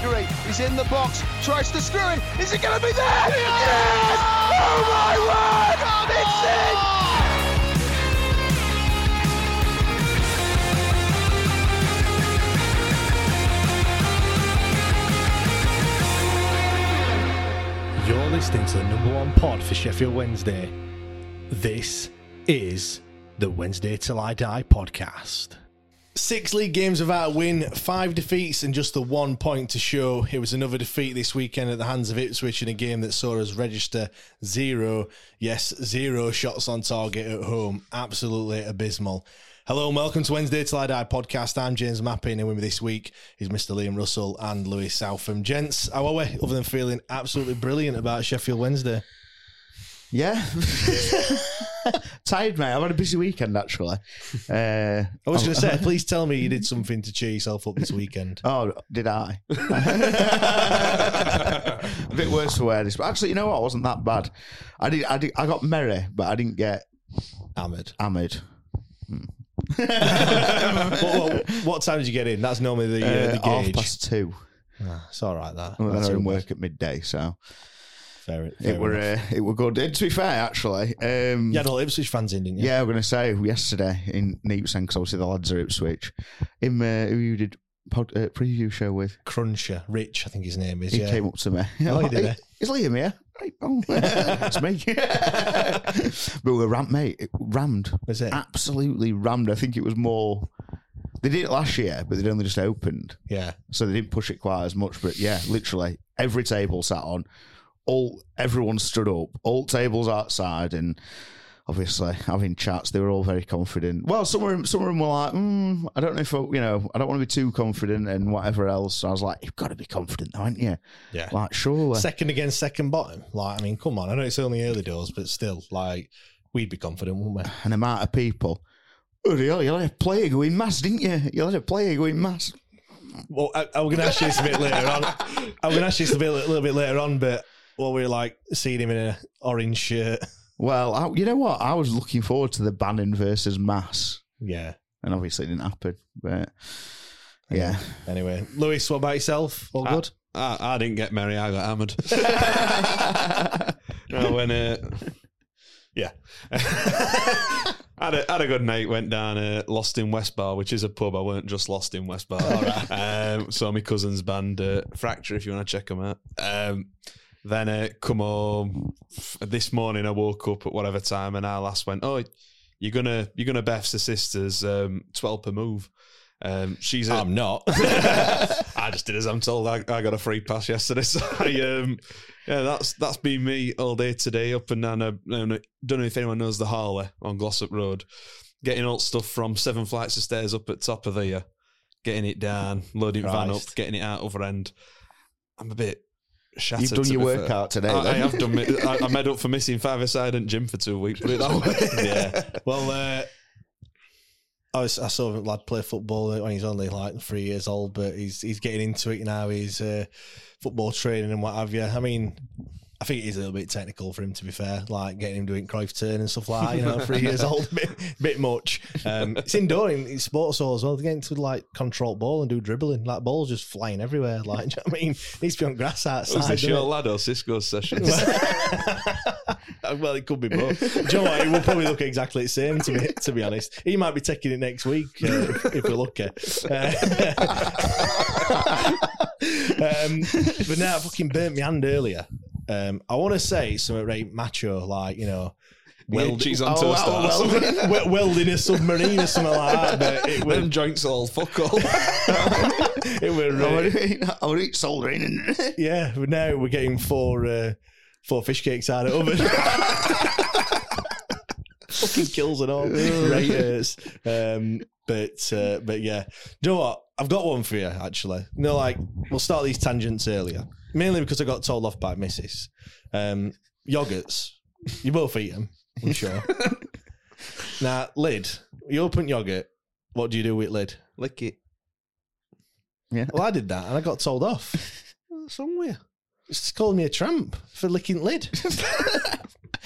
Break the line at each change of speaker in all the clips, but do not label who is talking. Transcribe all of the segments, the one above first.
Gregory. He's in the box. Tries to screw it. Is it going to be there? Yes! Oh my word! It's in!
You're listening to the number one pod for Sheffield Wednesday. This is the Wednesday Till I Die podcast. Six league games without a win, five defeats, and just the one point to show. It was another defeat this weekend at the hands of Ipswich in a game that saw us register zero, yes, zero shots on target at home. Absolutely abysmal. Hello and welcome to Wednesday Till I Die podcast. I'm James Mappin, and with me this week is Mr. Liam Russell and Louis Southam. Gents, how are we? Other than feeling absolutely brilliant about Sheffield Wednesday.
Yeah. Tired, mate. I've had a busy weekend, actually. Uh,
I was going to say, please tell me you did something to cheer yourself up this weekend.
Oh, did I? a bit worse for wear this, but actually, you know what? I wasn't that bad. I did. I did. I got merry, but I didn't get
Hammered.
hammered.
what, what, what time did you get in? That's normally the, uh,
Uh,
the
half past two.
Ah, it's all right, that.
And then
That's
I
all
in work at midday, so
Fair, fair
it were uh, it were good. To be fair, actually, um,
You had all Ipswich fans in, didn't you?
yeah, I'm going to say yesterday in Neepsend because obviously the lads are Ipswich. Him, uh, who you did pod, uh, preview show with,
Cruncher, Rich, I think his name is.
he
yeah.
came up to me.
Oh, he did, eh?
Is Liam here? Right, oh, it's me. but we were rammed, mate. It rammed.
Was it?
Absolutely rammed. I think it was more. They did it last year, but they'd only just opened,
Yeah.
so they didn't push it quite as much. But yeah, literally every table sat on. All everyone stood up. All tables outside, and obviously having chats. They were all very confident. Well, some of them, some of them were like, mm, I don't know if I, you know, I don't want to be too confident and whatever else. So I was like, you've got to be confident, though, haven't you?
Yeah.
Like, surely.
Second against second bottom. Like, I mean, come on. I know it's only early doors, but still, like, we'd be confident, wouldn't we?
an amount of people. Oh, hell, you let a player go in mass, didn't you? You let a player go in mass.
Well, I, I'm going to ask you this a bit later on. I'm going to ask you this a, bit, a little bit later on, but what we were like seeing him in an orange shirt.
Well, I, you know what? I was looking forward to the Bannon versus Mass,
Yeah.
and obviously it didn't happen. But yeah,
Anyway, Lewis, what about yourself? All
I-
good?
I, I didn't get merry. I got hammered. no, when uh, yeah, had a had a good night. Went down uh, Lost in West Bar, which is a pub. I weren't just lost in West Bar. um, saw my cousin's band uh, Fracture. If you want to check them out. Um, then uh, come home this morning. I woke up at whatever time, and our last went. Oh, you're gonna you're gonna Beth's the sisters um, twelve per move. Um, she's a,
I'm not.
I just did as I'm told. I, I got a free pass yesterday, so I, um, yeah, that's that's been me all day today, up and down. I don't know if anyone knows the Harley on Glossop Road. getting all stuff from seven flights of stairs up at top of the, uh, getting it down, loading van up, getting it out other end. I'm a bit shattered.
You've done
to
your workout
fair.
today,
I, I, have done. mi- I, I made up for missing five aside and gym for two weeks. Put it that way.
yeah. Well, uh, I was I saw a lad play football when he's only like three years old, but he's he's getting into it now. He's uh, football training and what have you. I mean. I think it is a little bit technical for him, to be fair. Like getting him doing Cruyff turn and stuff like that. You know, three years old, a bit, bit much. Um, it's indoor in, in sports hall as well. They're getting to like control ball and do dribbling. Like balls just flying everywhere. Like, you know I mean? It needs to be on grass outside.
Was this your lad or Xisco's sessions?
well, it could be both. Do you know what? It will probably look exactly the same. To be to be honest, he might be taking it next week uh, if, if we're lucky. Uh, um, but now, I fucking burnt my hand earlier. Um, I want to say something right macho, like you know.
Weld- cheese on
oh,
toast
well,
or
well, welding a submarine or something like that. But it
Them joints all fuck all.
it was
I
really,
would, I would eat soldering. And
yeah. But now we're getting four uh, four fish cakes out of oven. Fucking kills and all. right hurts. Um, but uh, but yeah. Do you know what? I've got one for you actually. You know, like we'll start these tangents earlier. Mainly because I got told off by Mrs. Um, yogurts. You both eat them, I'm sure. now, lid. You open yogurt. What do you do with lid?
Lick it.
yeah.
Well, I did that and I got told off.
What's wrong with you?
It's called me a tramp for licking lid.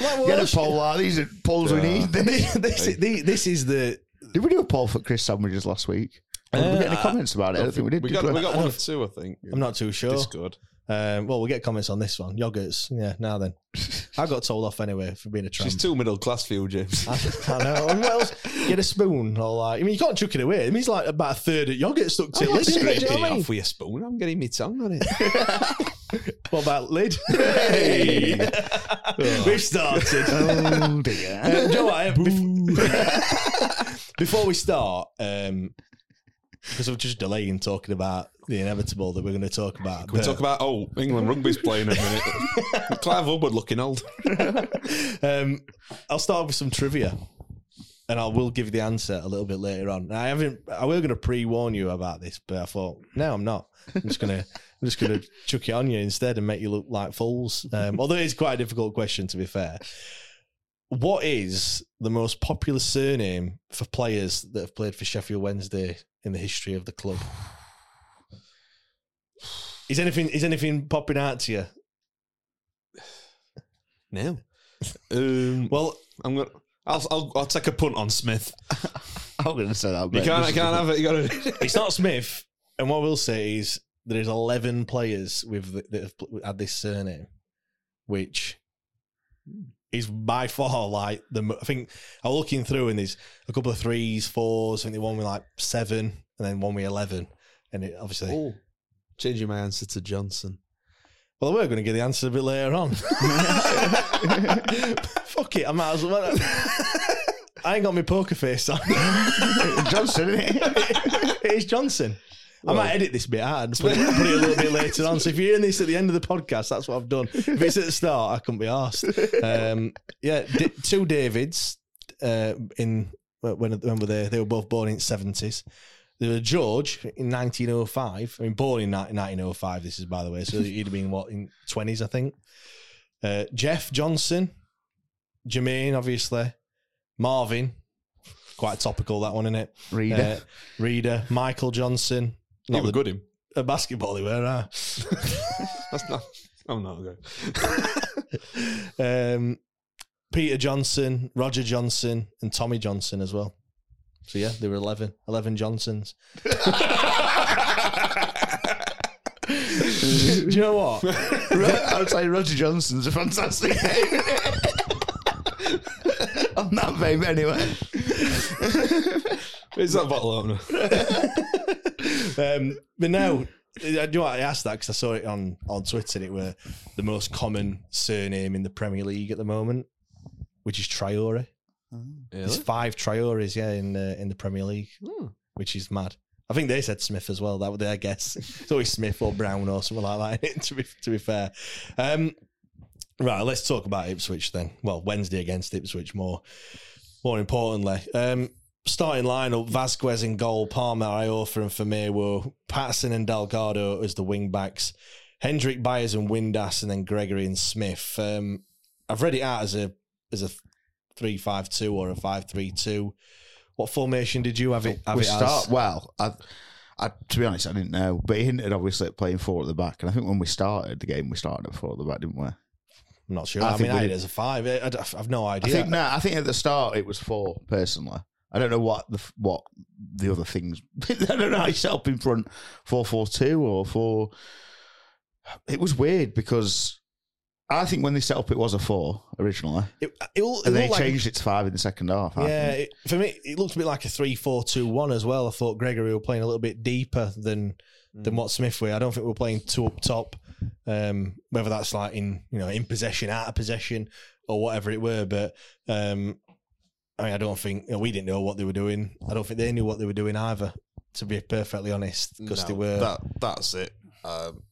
Like,
Get a poll out. These are polls we need.
this, this, is- this is the.
Did we do a poll for Chris sandwiches last week? Or did we get any
Uh,
comments about it? I don't think we did.
We
did
got,
we?
we got one or two, I think.
I'm not too sure.
Discord.
Um, well, we'll get comments on this one. Yogurts. Yeah, now then. I got told off anyway for being a tramp.
She's too middle class for you, James.
I, I know. And what else? Get a spoon or like. I mean, you can't chuck it away. It means like about a third of yogurt stuck to
I'm
it.
not
Lid, do you know
scraping
I
it
mean?
off with a spoon. I'm getting my tongue on it.
What about lid? Hey, we've started.
Oh dear.
Do you know what? I- Before we start, um, because we're just delaying talking about the inevitable that we're going to talk about.
Can we
but-
talk about, oh, England rugby's playing in a minute. Clive Woodward looking old.
um, I'll start with some trivia, and I will give you the answer a little bit later on. I haven't. I was going to pre-warn you about this, but I thought no, I'm not. I'm just gonna. I'm just gonna chuck it on you instead and make you look like fools. Um, although it's quite a difficult question, to be fair. What is the most popular surname for players that have played for Sheffield Wednesday in the history of the club? Is anything is anything popping out to you?
No. Um,
Well,
I'm gonna. I'll, I'll I'll take a punt on Smith.
I'm going to say that.
You can't I can't have it. You got to.
It's not Smith. And what we'll say is there is 11 players with that have had this surname, which is by far like the. I think I was looking through and there's a couple of threes, fours. I think the one with like seven, and then one with 11. And it obviously,
Oh, changing my answer to Johnson.
well, we're going to get the answer a bit later on. Fuck it, I might as well. I ain't got my poker face on.
Johnson, isn't it?
it is Johnson. I might edit this bit out and put it, put it a little bit later on. So if you're hearing this at the end of the podcast, that's what I've done. If it's at the start, I couldn't be asked. Um, yeah, D- two Davids uh, in when when were they? They were both born in seventies. There was George in 1905. I mean, born in 1905. This is by the way, so he'd have been what in 20s, I think. Uh, Jeff Johnson, Jermaine, obviously, Marvin. Quite topical that one, isn't it?
Reader.
Uh, Reader, Michael Johnson. Not
was
the
good him.
a basketball they were. Uh.
That's not. I'm not good.
um, Peter Johnson, Roger Johnson, and Tommy Johnson as well. So yeah, they were 11, 11 Johnsons. Do you know what?
I would say Roger Johnson's a fantastic name. On that babe, anyway.
Is that bottle opener?
Um, but now, I do. I asked that because I saw it on on Twitter. and It were the most common surname in the Premier League at the moment, which is Traore. There's five Traores, yeah, in uh, in the Premier League, which is mad. I think they said Smith as well. That was their guess. It's always Smith or Brown or something like that. to be to be fair, um, right. Let's talk about Ipswich then. Well, Wednesday against Ipswich more. More importantly, um, starting lineup: Vasquez in goal, Palmer, Iorfa, and Famewo, Paterson and Delgado as the wing backs, Hendrick, Byers, and Windass, and then Gregory and Smith. Um, I've read it out as a as a three five two or a five three two. What formation did you have it? Have
we
it
start
as?
well. I, I, to be honest, I didn't know, but he hinted obviously at playing four at the back, and I think when we started the game, we started at four at the back, didn't we?
I'm not sure.
I
I, mean, I
we
had it
did.
as a five. I, I've no idea.
I think no, I think at the start it was four. Personally, I don't know what the what the other things. I don't know how you set up in front four four two or four. It was weird because I think when they set up it was a four originally,
It, it, all- it
and they
looked like-
changed it to five in the second half.
Yeah, it, for me, it looked a bit like a 3 4 2 1 as well. I thought Gregory were playing a little bit deeper than
Mm.
than what Smith were. I don't think we were playing two up top, um, whether that's like in you know in possession, out of possession, or whatever it were. But um, I mean, I don't think you know, we didn't know what they were doing. I don't think they knew what they were doing either. To be perfectly honest, because they were
that that's it. Um,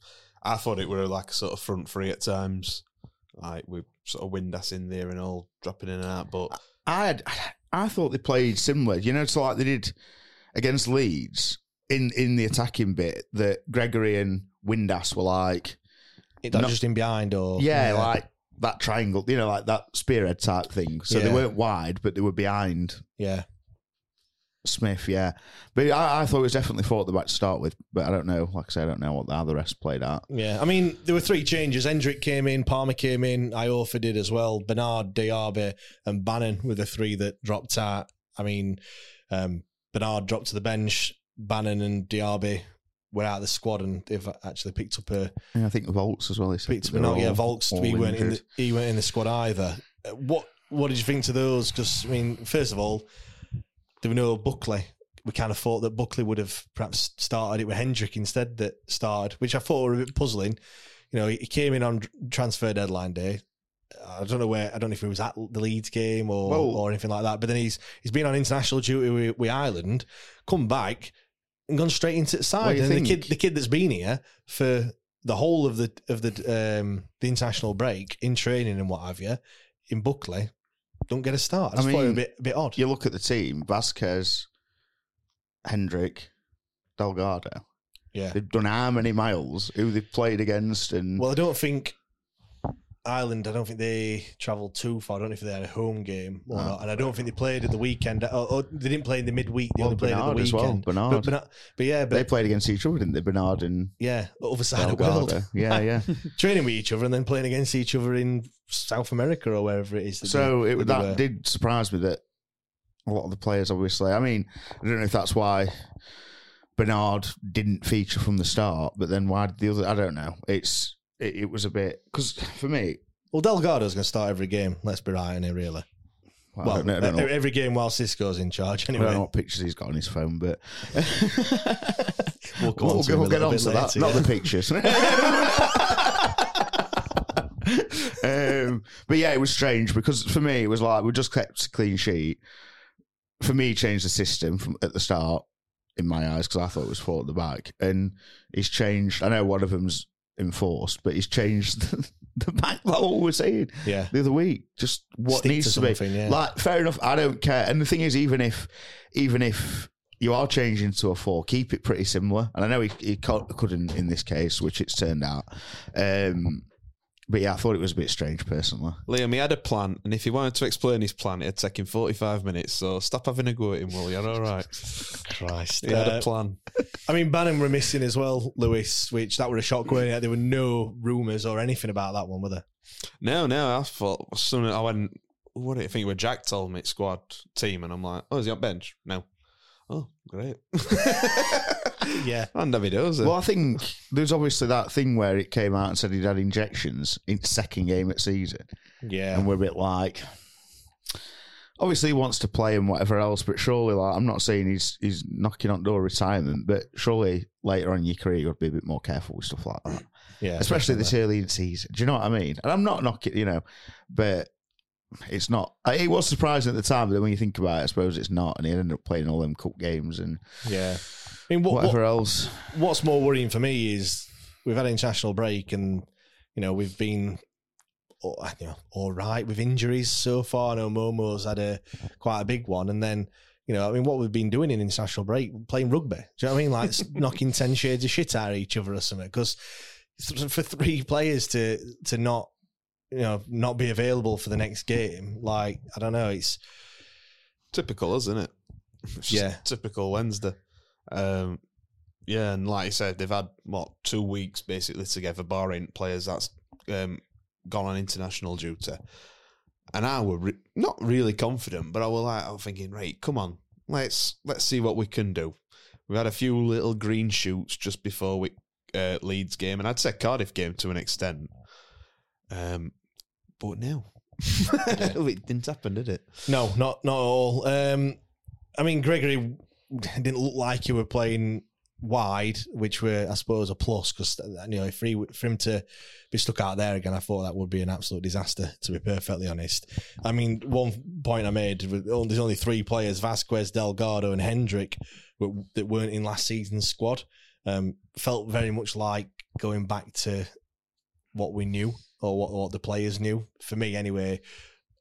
I thought it were like a sort of front three at times, like we sort of Windass in there and all dropping in and out. But
I had, I thought they played similar. You know, it's like they did against Leeds in in the attacking bit. That Gregory and Windass were like,
it, not
not-
just in behind or
yeah, like that triangle. You know, like that spearhead type thing. So they
Yeah.
weren't wide, but they were behind
yeah.
Smith. Yeah, but I, I thought it was definitely four at the back to start with. But I don't know. Like I say, I don't know what the, how the rest played out.
Yeah, I mean, there were three changes. Hendrick came in, Palmer came in, Iorfa did as well. Bernard, Diaby, and Bannon were the three that dropped out. I mean, um, Bernard dropped to the bench. Bannon and Diaby were out of the squad, and they've actually picked up a
Yeah, I think Vaulks as well. He said
picked up
they were.
Yeah,
Vaulks.
We weren't in the, he weren't in the squad either. Uh, What What did you think to those? Because I mean, first of all, there were no Buckley. We kind of thought that Buckley would have perhaps started it with Hendrick instead that started, which I thought were a bit puzzling. You know, he he came in on transfer deadline day. I don't know where. I don't know if he was at the Leeds game or
Well-
or anything like that. But then he's he's been on international duty with, with Ireland, come back and gone straight into the side. and the kid, the kid that's been here for the whole of the of the um, the international break in training and what have you, in Buckley, don't get a start. I
I
thought a
mean,
bit a bit odd.
You look at the team: Vasquez, Hendrick, Delgado.
Yeah.
They've done how many miles? Who they've played against? And
Well, I don't think Ireland. I don't think they travelled too far. I don't know if they had a home game or
No.
not, and I don't think they played at the weekend. Or, or they didn't play in the midweek. They
Well,
only played
Bernard
at the
as well,
weekend.
Bernard.
But, Bernard- but yeah,
they played against each other, didn't they? Bernard and
yeah, other side of the world.
Yeah, yeah.
Training with each other and then playing against each other in South America or wherever it is. that
so
they-
it,
they
that did surprise me that a lot of the players, obviously. I mean, I don't know if that's why Bernard didn't feature from the start, but then why did the other? I don't know. It's it, it was a bit because for me,
Well, Delgado's going to start every game. Let's be right in here, really.
well,
Well,
I don't know, I don't know,
every game while Xisco's in charge.
I
Anyway,
don't know what pictures he's got on his phone, but
We'll on to him a
we'll get
little
on
bit
to that.
later,
Not
yeah.
the pictures. um, but yeah, it was strange because for me, it was like we just kept a clean sheet. For me, he changed the system from at the start in my eyes because I thought it was four at the back, and he's changed. I know one of them's enforced, but he's changed the back. Like what we were saying
Yeah.
the other week, just what
Stick
needs
to
to, be.
yeah.
Like fair enough, I don't care. And the thing is, even if even if you are changing to a four, keep it pretty similar. And I know he, he couldn't in this case, which it's turned out. Um, but yeah, I thought it was a bit strange personally.
Liam, he had a plan, and if he wanted to explain his plan, it'd take him 45 minutes. So stop having a go at him, Will. You're all right.
Christ.
He had
Uh,
a plan.
I mean, Bannon were missing as well, Lewis, which that were a shock. Weren't it? There were no rumours or anything about that one, were there?
No, no, I thought as soon as I went, what do you think? Where Jack told me squad team, and I'm like, oh, is he on bench? No. Oh, great.
Yeah.
and David Oza.
Well, I think there's obviously that thing where it came out and said he'd had injections in second game at season.
Yeah.
and we're a bit like obviously he wants to play and whatever else but surely like i'm not saying he's he's knocking on door retirement but surely later on in your career you've got to be a bit more careful with stuff like that
Yeah.
especially this
definitely.
early in season do you know what i mean and i'm not knocking you know but it's not it was surprising at the time but when you think about it i suppose it's not and he ended up playing all them cup games and
Yeah. I mean, what,
whatever
what,
else
what's more worrying for me is we've had an international break and, you know, we've been oh, you know, all right with injuries so far. I know Momo's had a quite a big one. And then, you know, I mean, what we've been doing in international break, playing rugby. Do you know what I mean? Like knocking ten shades of shit out of each other or something. Because for three players to to not you know not be available for the next game, like I don't know, it's
typical, isn't it? It's just
Yeah.
typical Wednesday. Um, yeah, and like I said, they've had what two weeks basically together, barring players that's um, gone on international duty. And I were re- not really confident, but I was like, I'm thinking, right, come on, let's let's see what we can do. We had a few little green shoots just before we uh, Leeds game, and I'd say Cardiff game to an extent. Um, but no, it didn't happen, did it?
No, not not at all. Um, I mean, Gregory didn't look like you were playing wide, which were, I suppose, a plus because you know, for, he, for him to be stuck out there again, I thought that would be an absolute disaster. To be perfectly honest, I mean, one point I made: oh, there's only three players: Vasquez, Delgado, and Hendrick that weren't in last season's squad. Um, felt very much like going back to what we knew or what, what the players knew. For me, anyway.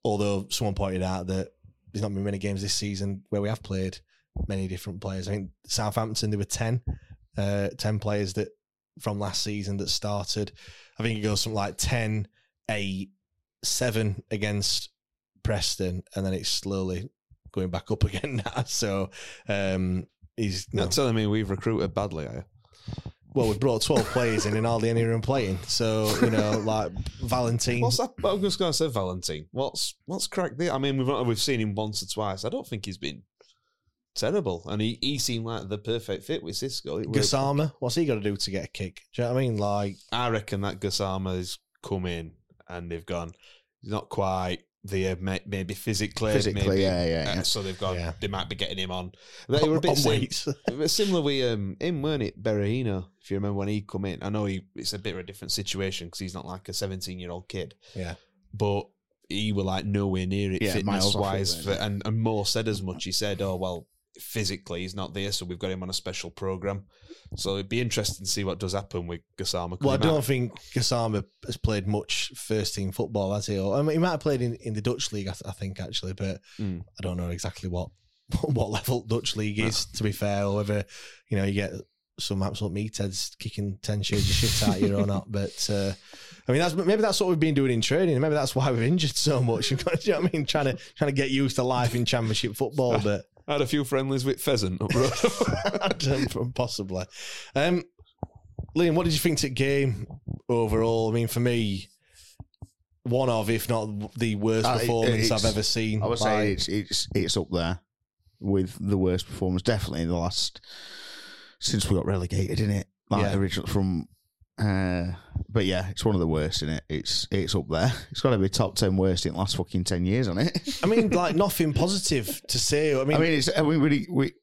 Although someone pointed out that there's not been many games this season where we have played many different players. I think Southampton there were 10, uh, 10 players that from last season that started. I think it goes from like 10, 8, 7 against Preston, and then it's slowly going back up again now. So um, he's
You're not telling me we've recruited badly, are you?
well, we brought 12 players in and hardly any of them playing. So, you know, like Valentine.
What's that? I was going to say Valentine. What's what's cracked there? I mean, we've we've seen him once or twice. I don't think he's been terrible, and he, he seemed like the perfect fit with Xisco.
Gassama, what's he got to do to get a kick? Do you know what I mean? Like,
I reckon that Gassama's come in and they've gone. He's not quite there, maybe physically.
Physically,
maybe,
yeah, yeah,
uh,
yeah.
So they've gone.
Yeah.
They might be getting him on. They were a bit
On
sim-
weights.
similar with um, him, weren't it? Berahino, if you remember when he come in. I know he it's a bit of a different situation because he's not like a seventeen year old kid,
yeah.
but he were like nowhere near it
Yeah,
fitness
miles off it,
wise. For, and and Moore said as much. He said, "Oh well, physically he's not there, so we've got him on a special program." So it'd be interesting to see what does happen with Gassama.
Well, I don't
might-
think Gassama has played much first team football, has he? Or I mean, he might have played in, in the Dutch league, I, th- I think, actually, but
Mm.
I don't know exactly what what level Dutch league is. To be fair, or whether you know you get some absolute meatheads kicking ten shades of shit at you or not. But uh, I mean, that's maybe that's what we've been doing in training. Maybe that's why we've injured so much. You know what I mean? Trying to trying to get used to life in Championship football, but.
I had a few friendlies with Pheasant up road.
Possibly. Um, Liam, what did you think to the game overall? I mean, for me, one of, if not the worst
Uh,
performance
it's-
I've ever seen.
I would
Like,
say it's it's it's up there with the worst performance, definitely in the last since we got relegated in it. Like
Yeah.
originally from, uh, but yeah, it's one of the worst in it. It's it's up there. It's got to be top ten worst in the last fucking ten years on it.
I mean, like nothing positive to say. I
I
mean,
mean, it's I mean we we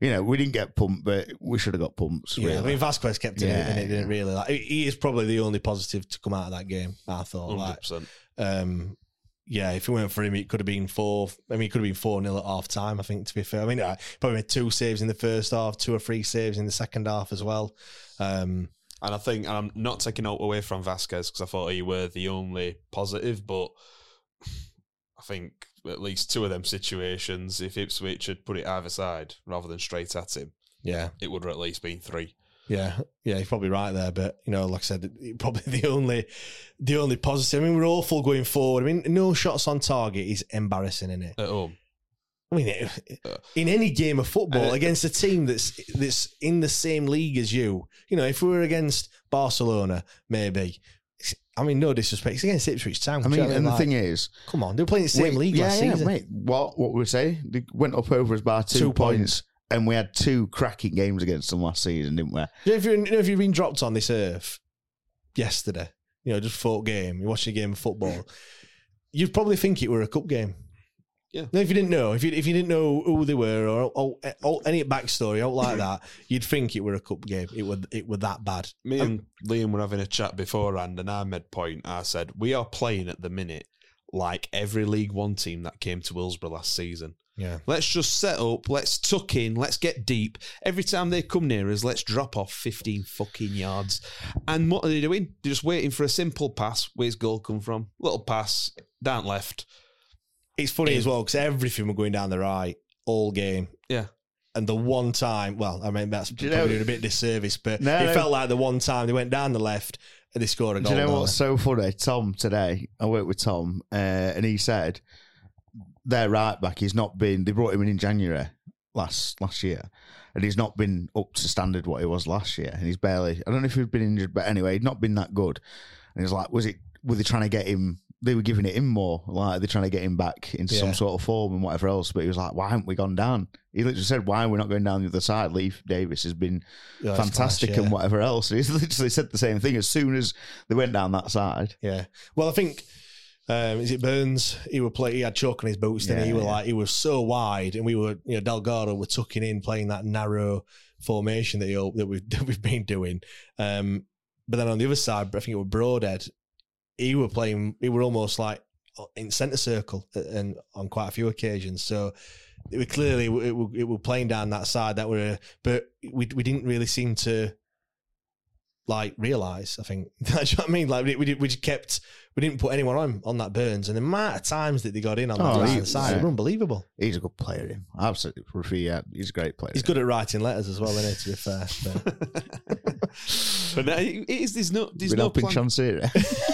you know we didn't get pumped, but we should have got pumped.
yeah, I mean, Vasquez kept it
Yeah,
in it, didn't
yeah.
really. Like, he- he is probably the only positive to come out of that game. I thought.
100%.
Um, yeah, if it weren't for him, it could have been four. I mean, it could have been four nil at half time. I think to be fair, I mean, uh, probably made two saves in the first half, two or three saves in the second half as well. Um,
And I think and I'm not taking out away from Vasquez because I thought he were the only positive, but I think at least two of them situations, if Ipswich had put it either side rather than straight at him,
yeah,
it would have at least been three.
yeah, yeah. You're probably right there, but you know, like I said, probably the only, the only positive. I mean, we're awful going forward. I mean, no shots on target is embarrassing, in it?
At home.
I mean, in any game of football
Uh,
against a team that's that's in the same league as you, you know, if we were against Barcelona, maybe. I mean, no disrespect. It's against Ipswich Town.
I mean, and the
Like,
thing is,
come on, they were playing the same
we-
league
yeah,
last
yeah,
season.
mate. What what we say? They went up over us by two,
Two
points,
points.
and we had two cracking games against them last season, didn't we?
You know, if, you know, if you've been dropped on this earth yesterday, you know, just fought game, you're watching a game of football, you'd probably think it were a cup game.
Yeah.
Now, if you didn't know, if you if you didn't know who they were or, or, or any backstory out like that, you'd think it were a cup game. It were it were that bad.
Me
Um,
and Liam were having a chat beforehand, and I made point. I said we are playing at the minute like every League One team that came to Hillsborough last season.
yeah.
Let's just set up. Let's tuck in. Let's get deep. Every time they come near us, let's drop off fifteen fucking yards. And what are they doing? They're just waiting for a simple pass. Where's goal come from? Little pass down left.
It's funny
In.
as well because everything were going down the right. all game.
Yeah.
And the one time, well, I mean that's
you
probably
know-
doing a bit disservice, but
No,
it
no.
felt like the one time they went down the left and they scored a
Do
goal.
you know what's
they?
so funny? Tom today, I worked with Tom, uh, and he said their right back. He's not been. They brought him in in January last last year, and he's not been up to standard what he was last year. And he's barely. I don't know if he'd been injured, but anyway, he'd not been that good. And he's like, was it? Were they trying to get him? They were giving it him more. Like they're trying to get him back into
Yeah.
some sort of form and whatever else. But he was like, why haven't we gone down? He literally said, why are we not going down the other side? Leif Davis has been
it's
fantastic
yeah.
and whatever else. He's literally said the same thing as soon as they went down that side.
Yeah. Well, I think um, is it Burns? He would play. He had chalk on his boots, and
Yeah,
he
was
like he was so wide, and we were you know Delgado were tucking in, playing that narrow formation that he that we've that we've been doing. Um, but then on the other side, I think it was Broadhead. He were playing. He were almost like in centre circle, uh, and on quite a few occasions. So. It were clearly it were, it were playing down that side that were, but we we didn't really seem to like realize. I think that's what I mean. Like we we, we just kept we didn't put anyone on on that Burns, and the amount of times that they got in on
Oh,
that right side
yeah.
were unbelievable.
He's a good player, him. Absolutely. Yeah, he's a great player.
He's good at writing letters as well, isn't he? To be fair, but
But no, it is there's no there's
Been
no
helping
plan.
Chansiri.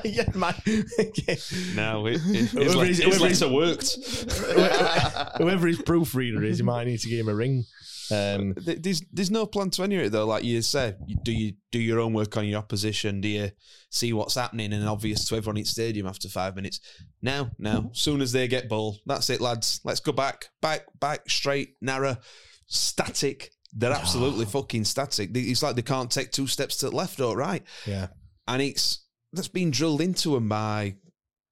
yeah, man.
No, it, it, his,
Whoever
le-
he's-
his
whoever he's-
worked.
Whoever his proofreader is, you might need to give him a ring. Um,
There's there's no plan to any of it though. Like you said, do you do your own work on your opposition? Do you see what's happening and obvious to everyone in the stadium after five minutes? No, no. Soon as they get ball, that's it, lads. Let's go back, back, back, straight, narrow, static. They're absolutely fucking static. It's like they can't take two steps to the left or right,
yeah,
and it's that's been drilled into him by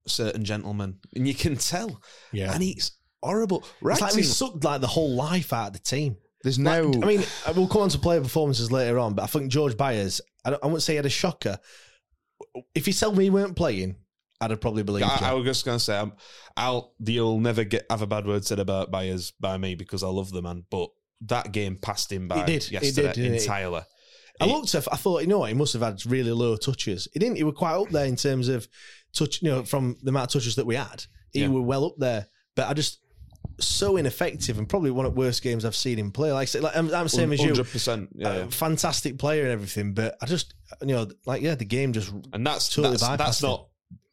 certain gentlemen, and you can tell.
yeah.
And it's horrible. Right,
It's like we sucked like the whole life out of the team.
There's
Like,
no.
I mean, we'll come on to player performances later on, but I think George Byers, I, don't, I wouldn't say he had a shocker. If he told me he weren't playing, I'd have probably believed
I,
you.
I was just gonna say, I'm, I'll you'll never get have a bad word said about Byers by me because I love the man, but that game passed him by
It did. It
yesterday
did, didn't it? I looked at, I thought, you know what, he must have had really low touches. He didn't, he were quite up there in terms of touch, you know, from the amount of touches that we had. He
Yeah.
were well up there. But I just, so ineffective and probably one of the worst games I've seen him play. Like I said, like, I'm, I'm the same as you.
100%, yeah,
Uh,
yeah.
fantastic player and everything, but I just, you know, like, yeah, the game just.
and that's
totally
that's, that's not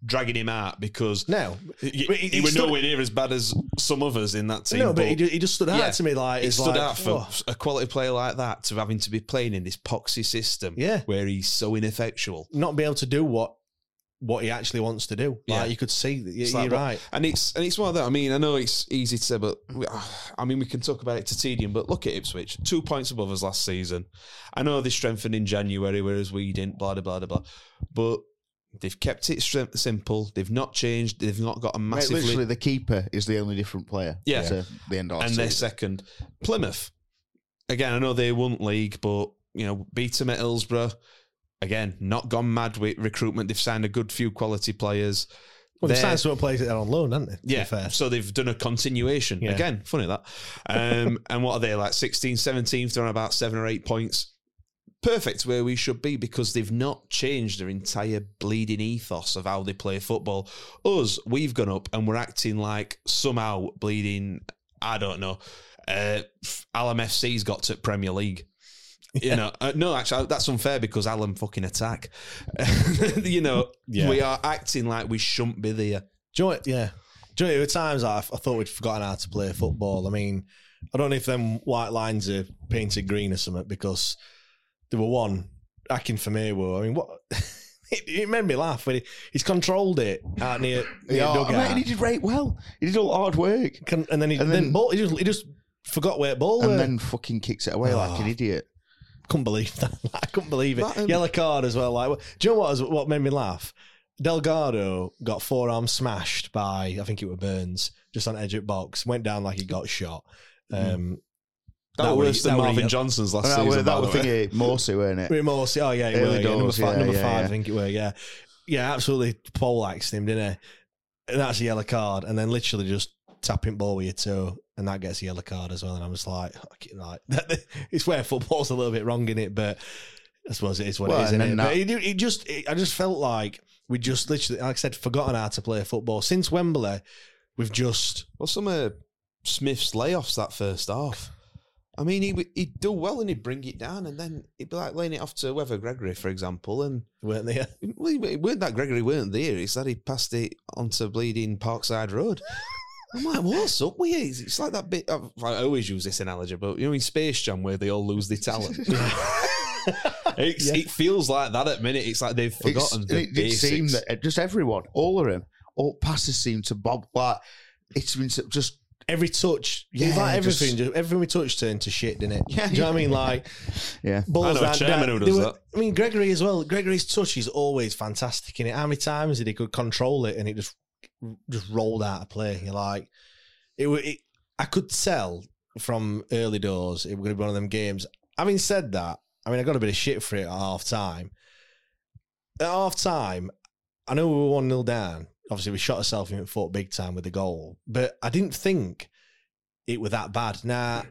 dragging him out because
No.
he,
But
he,
he- stood-
nowhere near as bad as some others in that team.
No, but he he just stood out to me like-
he stood
like,
out for
oh.
a quality player like that to having to be playing in this poxy system,
Yeah.
where he's so ineffectual.
Not be able to do what what he actually wants to do. Like,
Yeah.
you could see that you're
like,
right.
and it's and it's one of that. I mean, I know it's easy to say, but we, I mean, we can talk about it to tedium. But look at Ipswich, two points above us last season. I know they strengthened in January, whereas we didn't. Blah blah blah blah. But they've kept it simple. They've not changed. They've not got a
Mate,
massively.
literally, the keeper is the only different player.
Yeah.
To the end of last
and they're second. Plymouth, again, I know they won league, but you know, beat them at Hillsborough. Again, not gone mad with recruitment. They've signed a good few quality players.
Well, they've
They're-
signed some players that are on loan, haven't they?
yeah,
fair.
so they've done a continuation.
Yeah.
Again, funny that. Um, and what are they like 16th, 17th, they're on about seven or eight points. Perfect where we should be because they've not changed their entire bleeding ethos of how they play football. Us, we've gone up and we're acting like somehow bleeding, I don't know, uh, Alam FC's got to Premier League. You know, uh, no, actually, that's unfair because Alan fucking attack. you know,
Yeah.
we are acting like we shouldn't be there.
Do you know what? Yeah. Do you know, there were times I, I thought we'd forgotten how to play football. I mean, I don't know if them white lines are painted green or something because there were one hacking for me. Were I mean, what? it, it made me laugh when he, he's controlled it out near, near
Yeah,
dugout.
mate, he did rate well. He did all hard work.
Can- and then he,
And
then,
then-
ball, he just he just forgot where the ball
And
were.
then fucking kicks it away like an
Oh.
idiot.
couldn't believe that. I couldn't believe it.
That, um,
Yellow card as well. Like, do you know what? was- What made me laugh? Delgado got forearm smashed by I think it was Burns just on edge of box. Went down like he got shot. Um,
That,
That were-
worse than Marvin Johnson's last
that
season.
was, that
the
was thingy Morsy, weren't it?
With Morsy, oh yeah, it
Early
were, yeah, number five,
yeah,
number
yeah,
five. I think it were, yeah, yeah, absolutely Paul poleaxed him, didn't he? And that's a yellow card, and then literally just tapping ball with your toe, and that gets a yellow card as well. And I was like, like, it's where football's a little bit wrong in it, but I suppose it is what
Well,
it is,
and
isn't it? But it, it just, it, I just felt like we just literally, like I said, forgotten how to play football since Wembley. We've just
Well, some of Smith's layoffs that first half. I mean, he he'd do well and he'd bring it down, and then he'd be like laying it off to whether Gregory, for example, and
weren't there?
well, it weren't that Gregory weren't there. It's that he passed it onto bleeding Parkside Road. I'm like, what's up with you? It's- like that bit. Of, I always use this analogy, but you know, in Space Jam where they all lose their talent. It's, It feels like that at minute. It's like they've forgotten the
it did seem
basics.
that just everyone, all of them, all passes seem to bob. Like it's been just
Every touch,
Yeah,
yeah, like everything, just, everything we touched turned to shit, didn't it?
Yeah.
Do you know what I mean? Like,
yeah.
balls
I know a chairman
that-
who does
were-
that.
I mean, Gregory as well. Gregory's touch is always fantastic in it. How many times did he could control it and it just just rolled out of play? You're like, it, wa- it. I could tell from early doors it was going to be one of them games. Having said that, I mean, I got a bit of shit for it at half time. At half time, I know we were one 0 down. Obviously, we shot ourselves in the foot big time with the goal, but I didn't think it was that bad. Now,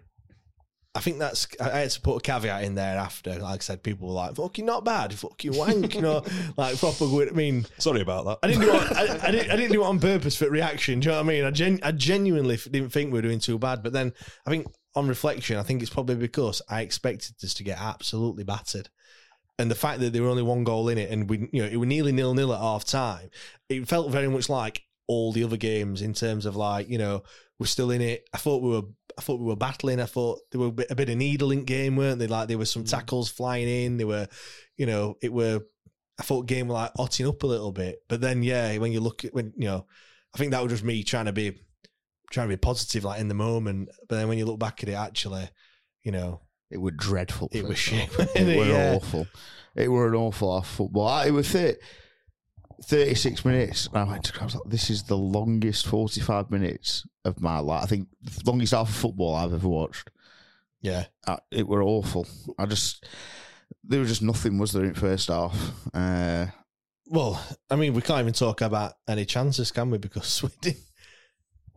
I think that's I had to put a caveat in there after. Like I said, people were like, "Fucking not bad, fucking wank," you know, like proper. good- I mean,
Sorry about that.
I didn't do it. I, I didn't. I didn't do it on purpose for reaction. Do you know what I mean? I, gen, I genuinely didn't think we were doing too bad. But then I think on reflection, I think it's probably because I expected us to get absolutely battered, and the fact that there were only one goal in it, and we, you know, it was nearly nil nil at half time. It felt very much like all the other games in terms of like, you know, we're still in it. I thought we were. I thought we were battling. I thought there were a bit, a bit of needling game, weren't they? Like there were some mm. tackles flying in. There were, you know, it were. I thought game were like hotting up a little bit, but then yeah, when you look at when you know, I think that was just me trying to be trying to be positive, like in the moment. But then when you look back at it, actually, you know,
it was dreadful.
It was shit,
It
it?
were
Yeah.
awful. It were an awful half football. I- It was 30, 36 minutes. And I went to I was like, this is the longest 45 minutes of my life. I think the longest half of football I've ever watched.
yeah,
Uh, it were awful. I just, there was just nothing, was there, in first half? Uh,
Well, I mean, we can't even talk about any chances, can we? Because we didn't,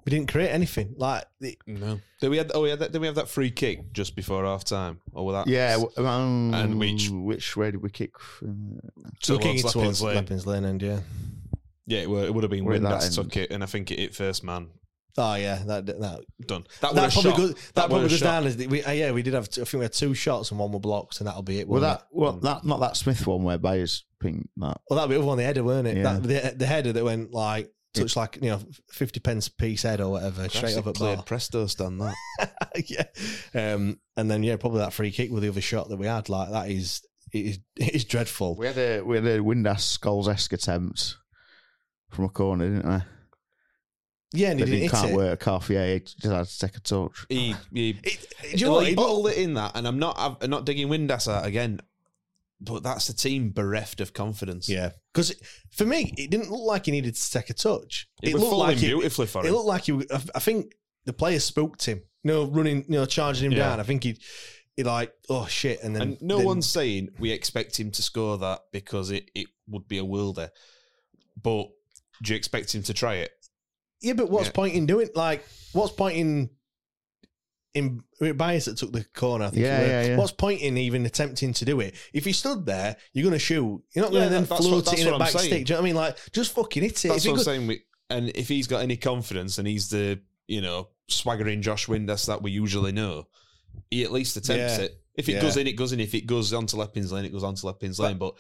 we didn't create anything. Like, the,
No. Did we had? Oh, yeah. Did we have that free kick just before half time? Or was that?
yeah. w- Um,
And which-
which way did we kick? From?
so
Towards
kicking towards
Leppings Lane.
Leppings Lane, and yeah.
Yeah, it, were, it would have been
We're that
Windass
end.
took it, and I think it hit first man.
Oh yeah, that that
Done.
that
That, were a
probably
shot.
goes, that,
were
probably
a
goes
shot.
down as the, we, uh, yeah we did have two, I think we had two shots and one were blocked and that'll be it.
Well,
wasn't
that
it?
well, that not that Smith one where Byers ping that.
well that'll be the other one the header weren't it?
Yeah.
That, the, the header that went like touched like you know fifty pence piece head or whatever straight up at
cleared
bar.
Presto stand that.
yeah, um, and then yeah probably that free kick with the other shot that we had like that is it is it is dreadful.
We had a we had a Windass Scholes esque attempt from a corner, didn't we?
Yeah, and he didn't
didn't
hit
can't
it.
work half. Yeah, he just had to take a touch.
He, he,
It- do you know
well,
what?
he bottled it in that, and I'm not, I'm not digging Windass out again. But that's the team bereft of confidence.
Yeah, because for me, it didn't look like he needed to take a touch.
It looked like beautifully for him.
It looked like he. I I think the player spooked him. You know, running, you know, charging him
Yeah.
down. I think he, he like, oh shit, and then
And no
then-
one's saying we expect him to score that because it, it would be a worlder. But do you expect him to try it?
Yeah, but what's
Yeah.
point in doing? Like, what's point in? In Byers that took the corner, I think.
Yeah, yeah, yeah.
What's point in even attempting to do it? If you stood there, you're going to shoot. You're not going
Yeah,
to then
that-
float
what-
it in
what
a
I'm
back
saying.
stick. Do you know what I mean? Like, just fucking hit it.
That's
If
what I'm
go-
saying. We, and if he's got any confidence and he's the, you know, swaggering Josh Windass that we usually know, he at least attempts
Yeah.
it. If it
Yeah.
goes in, it goes in. If it goes onto Leppin's Lane, it goes onto Leppin's Lane. But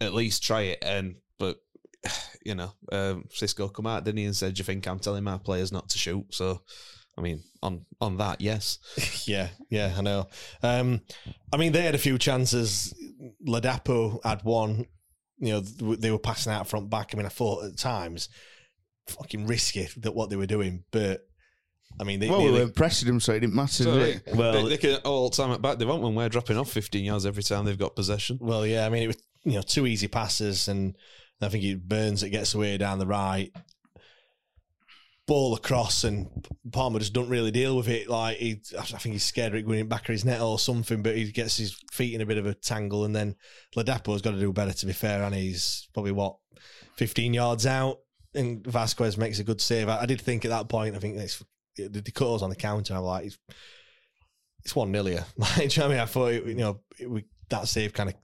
at least try it. And but you know, um, Xisco come out, didn't he, and said, "Do you think I'm telling my players not to shoot?" So, I mean, on on that, yes.
Yeah, yeah, I know. Um, I mean, they had a few chances. Ladapo had one. You know, they were passing out front back. I mean, I thought at times, fucking risky that what they were doing, but I mean, they,
well, we
nearly-
were pressing them, so it didn't matter.
So,
did it?
Well-
they, they can all time at back. They won't when we're dropping off 15 yards every time they've got possession.
well, yeah. I mean, it was you know two easy passes, and I think it Burns that gets away down the right. Ball across and Palmer just don't really deal with it. Like he, I think he's scared of it going back of his net or something. But he gets his feet in a bit of a tangle, and then Ladapo's got to do better. To be fair, and he's probably what fifteen yards out, and Vasquez makes a good save. I, I did think at that point, I think it's the Dakota's on the counter. I'm like, it's, it's one nil here. Like, you know I mean? I thought it, you know it, we, that save kind of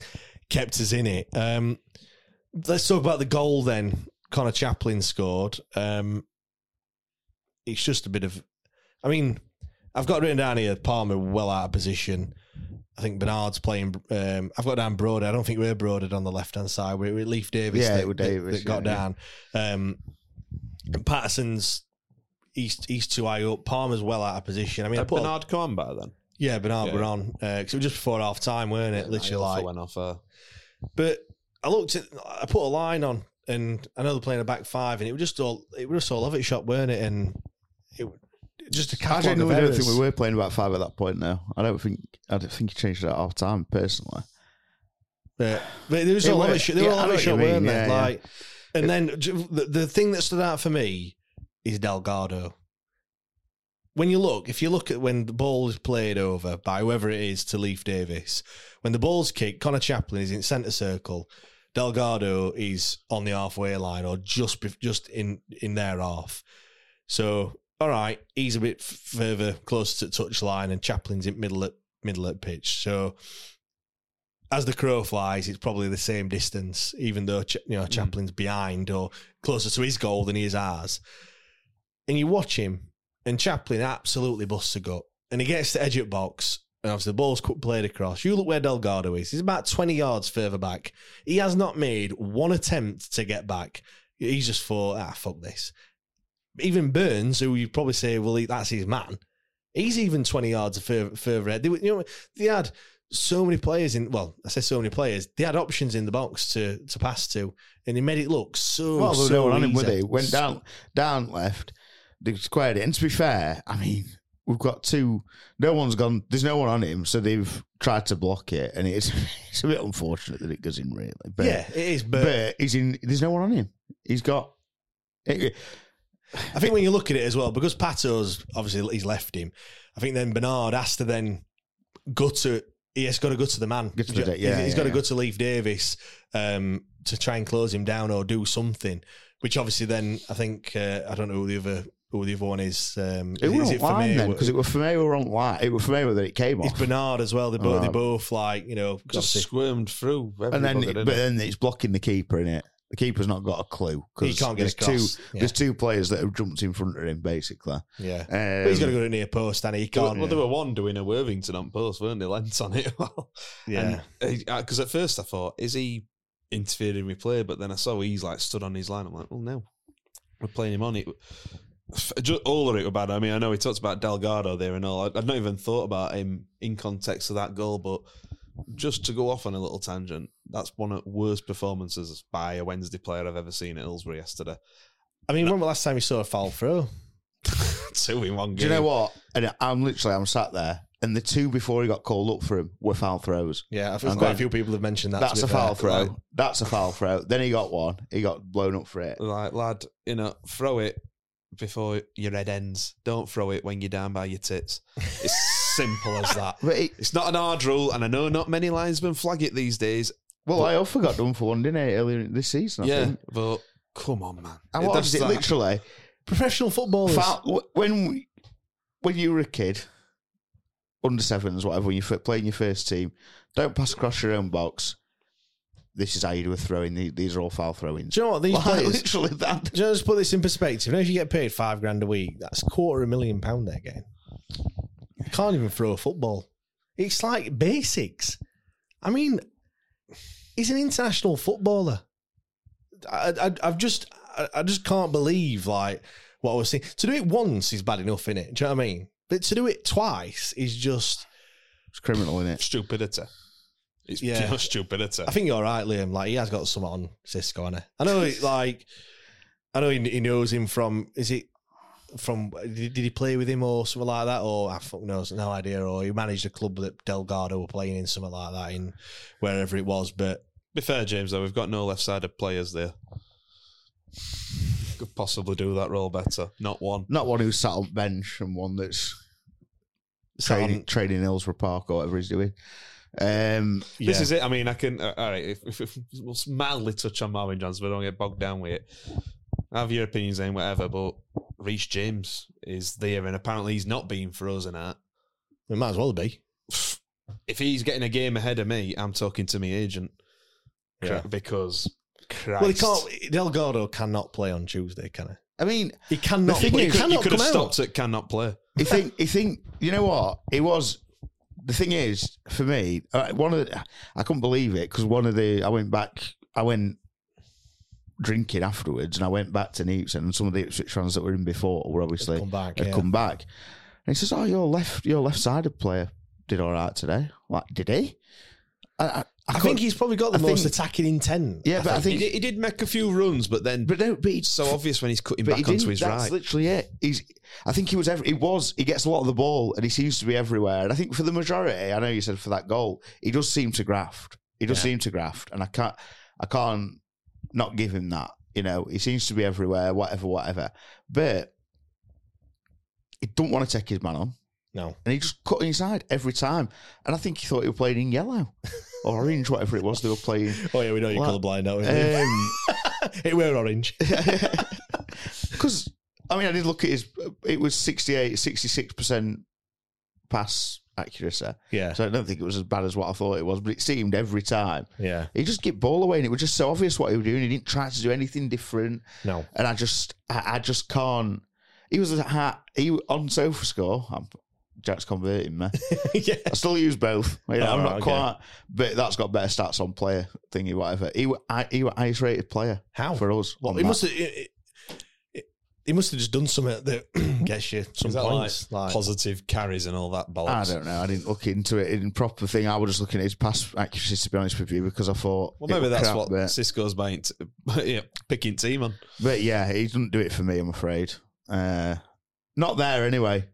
kept us in it. Um, let's talk about the goal then. Connor Chaplin scored. Um, it's just a bit of I mean, I've got written down here Palmer well out of position. I think Bernard's playing. Um, I've got down Broder. I don't think we're Brodered on the left hand side. We're, we're Leif Davis.
Yeah,
that,
it
that-
Davis,
that got
yeah,
down. Um, and Paterson's he's he's too high up. Palmer's well out of position. I mean, I put
Bernard come on by then.
yeah, Bernard
Yeah.
were on because it was just before half time, weren't it?
Yeah,
Literally,
Iorfa
like.
went off. Uh,
But I looked at, I put a line on, and I know they're playing a back five, and it was just all, it was just all of it shot, weren't it? And it just a
I
of
genuinely don't think we were playing about five at that point. Now I don't think I don't think he changed it at half time personally.
But, but there was
It
all of
were-
it. shot-
yeah,
were all
I
of
know
it
what
shot,
you mean,
weren't they?
yeah, yeah.
Like, and then the, the thing that stood out for me is Delgado. When you look, if you look at when the ball is played over by whoever it is to Leif Davis, when the ball's kicked, Connor Chaplin is in centre circle. Delgado is on the halfway line or just just in in their half. So all right, he's a bit further closer to touch line, and Chaplin's in middle at middle at pitch. So as the crow flies, it's probably the same distance, even though Ch- you know Chaplin's behind or closer to his goal than he is ours. And you watch him, and Chaplin absolutely busts a gut, and he gets to edge at box, and obviously the ball's played across. You look where Delgado is; he's about twenty yards further back. He has not made one attempt to get back. He's just thought, ah, fuck this. Even Burns, who you probably say, well, he- that's his man. He's even twenty yards further, further ahead. They, you know, they had so many players in. Well, I say so many players. They had options in the box to to pass to, and they made it look so.
well,
so
no one on him, were they? Went down, down left. They squared it. And to be fair, I mean, we've got two. No one's gone. There's no one on him, so they've tried to block it, and it's it's a bit unfortunate that it goes in, really. But,
yeah, it is. But,
but he's in. There's no one on him. He's got. It,
I think when you look at it as well, because Pato's obviously he's left him. I think then Bernard has to then go to. He has got to go to the man.
Go to the-
He's-
yeah,
he's
yeah,
got to
yeah.
go to Leif Davis um, to try and close him down or do something. Which obviously then I think uh, I don't know who the other who the other one is. Um,
it
is, is
wasn't line then because it was for me. We were on line. It was for me that it came
on.
It's.
Bernard as well. They both, they both like you know.
just squirmed through.
and then,
everybody,
but
it?
then it's blocking the keeper in it. The keeper's not got a clue
He
because
can't get
there's
across.
two.
Yeah.
There's two players that have jumped in front of him, basically.
yeah,
Um,
but he's got to go to near post, and he
There were-
can't.
well, there were one doing a Worthington on post, weren't they? Lent on it.
Yeah.
Because at first I thought, is he interfering with play? But then I saw he's like stood on his line. I'm like, well, no, we're playing him on it. Just, all of it were bad. I mean, I know he talked about Delgado there and all. I'd I'd not even thought about him in context of that goal, but just to go off on a little tangent, that's one of the worst performances by a Wednesday player I've ever seen at Hillsborough yesterday.
I mean, when was the last time you saw a foul throw?
Two in one game.
Do you know what? And I'm literally, I'm sat there, and the two before he got called up for him were foul throws.
Yeah, I think
I'm
quite a few people have mentioned that.
That's a
fair.
foul throw.
Right.
That's a foul throw. Then he got one. He got blown up for it.
Like, lad, you know, throw it before your head ends. Don't throw it when you're down by your tits. It's simple as that.
But he,
It's not an hard rule, and I know not many linesmen flag it these days.
well, I also got done for one, didn't I, earlier this season? I
yeah,
think.
but come on, man.
And what
That's
it? Literally,
Professional footballers.
foul, when we, when you were a kid, under sevens, whatever, when you're playing your first team, don't pass across your own box. This is how you do a throwing. These- These are all foul throw-ins.
Do you know what these
Like,
players?
literally that.
Do you know, just put this in perspective. If you get paid five grand a week, that's quarter of a million pound they're getting. You can't even throw a football. It's like basics. I mean, he's an international footballer. I, I've just, I, I just can't believe like what I was saying. To do it once is bad enough, innit? Do you know what I mean? But to do it twice is just.
It's criminal, isn't it?
stupidity. It's
Yeah.
pure stupidity.
I think you're right, Liam. Like he has got some on Xisco, hasn't? I know, it, like, I know he, he knows him from. Is it from? Did, did he play with him or something like that? Or I fuck knows, no idea. Or he managed a club that Delgado were playing in, something like that, in wherever it was. But
Be fair, James, though, we've got no left sided players there. Could possibly do that role better. Not one.
Not one who's sat on bench and one that's
Sat
training,
on-
training Hillsborough Park or whatever he's doing. Um,
This is it. I mean, I can. Uh, all right, if, if, if we'll mildly touch on Marvin Johnson, but don't get bogged down with it. Have your opinions and whatever, but Reece James is there, and apparently he's not being frozen at.
it might as well be.
If he's getting a game ahead of me, I'm talking to my agent.
Yeah.
Because Christ.
Well, he can't. Delgado cannot play on Tuesday, can he?
I mean,
He cannot.
thing
play.
is-
he
You
cannot
could have
come out.
stopped it, cannot play.
You think? You think? You know what? It was. The thing is, for me, uh, one of the, I couldn't believe it because one of the I went back. I went drinking afterwards, and I went back to Newton, and some of the Ipswich fans that were in before were obviously
come back,
had
yeah.
come back. And he says, "Oh, your left, your left-sided player did all right today." Like, did he? I, I,
I,
couldn't-
think he's probably got the
I
most
think-
attacking intent.
Yeah, but I think,
did, he did make a few runs, but then
but no, but
it's so obvious when he's cutting
he
back onto his
That's
right.
That's literally it. He's. I think he was. Every, he was. He gets a lot of the ball, and he seems to be everywhere. And I think for the majority, I know you said for that goal, he does seem to graft. He does
Yeah.
seem to graft, and I can't. I can't not give him that. You know, he seems to be everywhere. Whatever, whatever. But he don't want to take his man on,
No.
and he just cut inside every time. And I think he thought he was playing in yellow or orange, whatever it was they were playing.
Oh yeah, we know you're
Well,
colourblind, we?
Um,
it were orange.
Because I mean, I did look at his. It was 68, 66 percent pass accuracy.
Yeah.
So I don't think it was as bad as what I thought it was, but it seemed every time
Yeah.
he just get ball away, and it was just so obvious what he was doing. He didn't try to do anything different,
No.
and I just, I, I just can't. He was a hat. He on SofaScore. I'm, Jack's converting me.
yeah.
I still use both. You know,
Oh,
I'm not
okay.
quite, but that's got better stats on player thingy, whatever. He, wa- I, he was highest rated player.
How?
for us?
Well, he
that.
must have. It, it, he must have just done something that gets you some points.
like,
Like,
positive carries and all that
I don't know. I didn't look into it in proper thing. I was just looking at his pass accuracy, to be honest with you, because I thought.
Well, maybe that's
crap,
what
But,
Xisco's buying, yeah, picking team on.
but yeah, he doesn't do it for me. I'm afraid. Uh, not there anyway,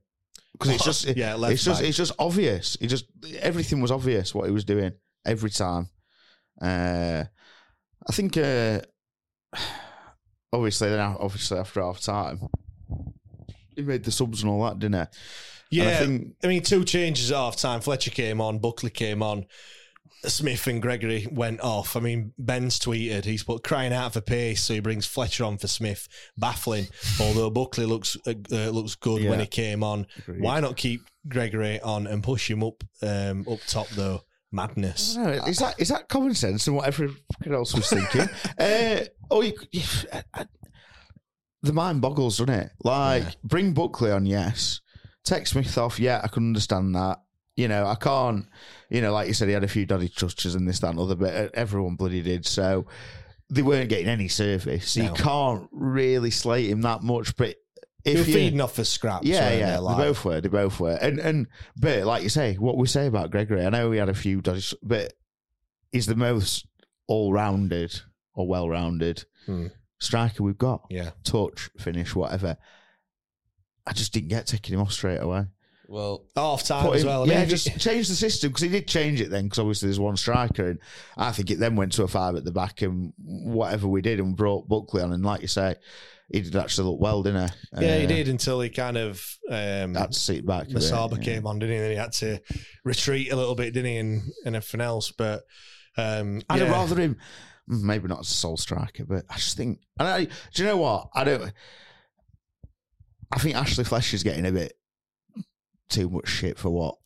because it's just
Yeah, left
it's just
back.
it's just obvious. He just everything was obvious what he was doing every time. Uh, I think. Uh, obviously, then obviously after half time, he made the subs and all that, didn't he?
Yeah,
I
I, mean, two changes at half time. Fletcher came on, Buckley came on, Smith and Gregory went off. I mean, Ben's tweeted he's put crying out for pace, so he brings Fletcher on for Smith. Baffling, although Buckley looks uh, uh, looks good when he came on.
Agreed.
Why not keep Gregory on and push him up um, up top though? Madness.
Know, is that is that common sense and what everyone else was thinking? uh, oh, you, you, I- the mind boggles, doesn't it? Like,
Yeah.
bring Buckley on, yes. Take Smith off, yeah, I can understand that. You know, I can't. You know, like you said, he had a few dodgy touches and this, that, and other, but uh, everyone bloody did. So they weren't getting any service. So
No.
you can't really slate him that much. But
If You're feeding off for scraps.
yeah, yeah,
they,
they
like-
both were. They both were. And and but like you say, what we say about Gregory, I know he had a few, dodgy, but he's the most all-rounded or well-rounded
Hmm.
striker we've got.
Yeah.
touch, finish, whatever. I just didn't get taking him off straight away.
Well,
Half time as well.
Yeah, just change the system because he did change it then because obviously there's one striker and I think it then went to a five at the back and whatever we did and brought Buckley on and like you say, he did actually look well, didn't he?
yeah, he
Uh,
did until he kind of um,
Had to sit back. a bit,
Musaba
yeah.
came on, didn't he? And then he had to retreat a little bit, didn't he? And, and everything else. But um,
I'd
yeah.
rather him, maybe not as a sole striker, but I just think. And I, do you know what? I don't. I think Ashley Fletcher's getting a bit too much shit for what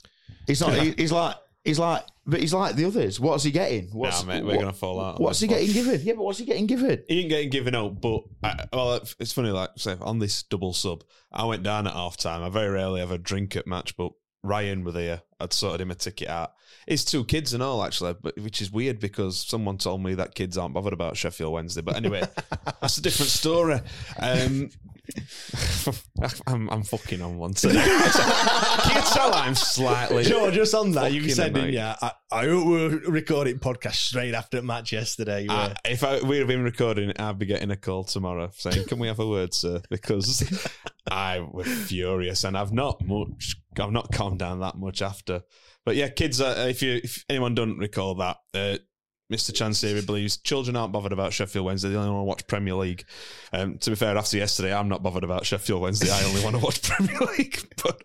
he's not. he- he's like he's like, but he's like the others. What's he getting? What's,
nah, mate, we're
what-
to fall out. on
What's he
one.
getting given? Yeah, but what's he getting given?
He ain't getting given out, but I, well, it's funny. Like say on this double sub, I went down at half time. I very rarely have a drink at match, but Ryan were there. I'd sorted him a ticket out. It's two kids and all actually, but which is weird because someone told me that kids aren't bothered about Sheffield Wednesday. But anyway, that's a different story. Um, I'm, I'm fucking on one today. Can you tell I'm slightly?
Joe, just on that, you said, didn't? I, I hope we're recording podcast straight after the match yesterday.
Uh, if I, we'd have been recording, I'd be getting a call tomorrow saying, "Can we have a word, sir?" Because I was furious, and I've not much, I've not calmed down that much after. But yeah, kids, uh, if you, if anyone doesn't recall that, uh, Mr. Chansiri believes children aren't bothered about Sheffield Wednesday. They only want to watch Premier League. Um, to be fair, after yesterday, I'm not bothered about Sheffield Wednesday. I only want to watch Premier League. But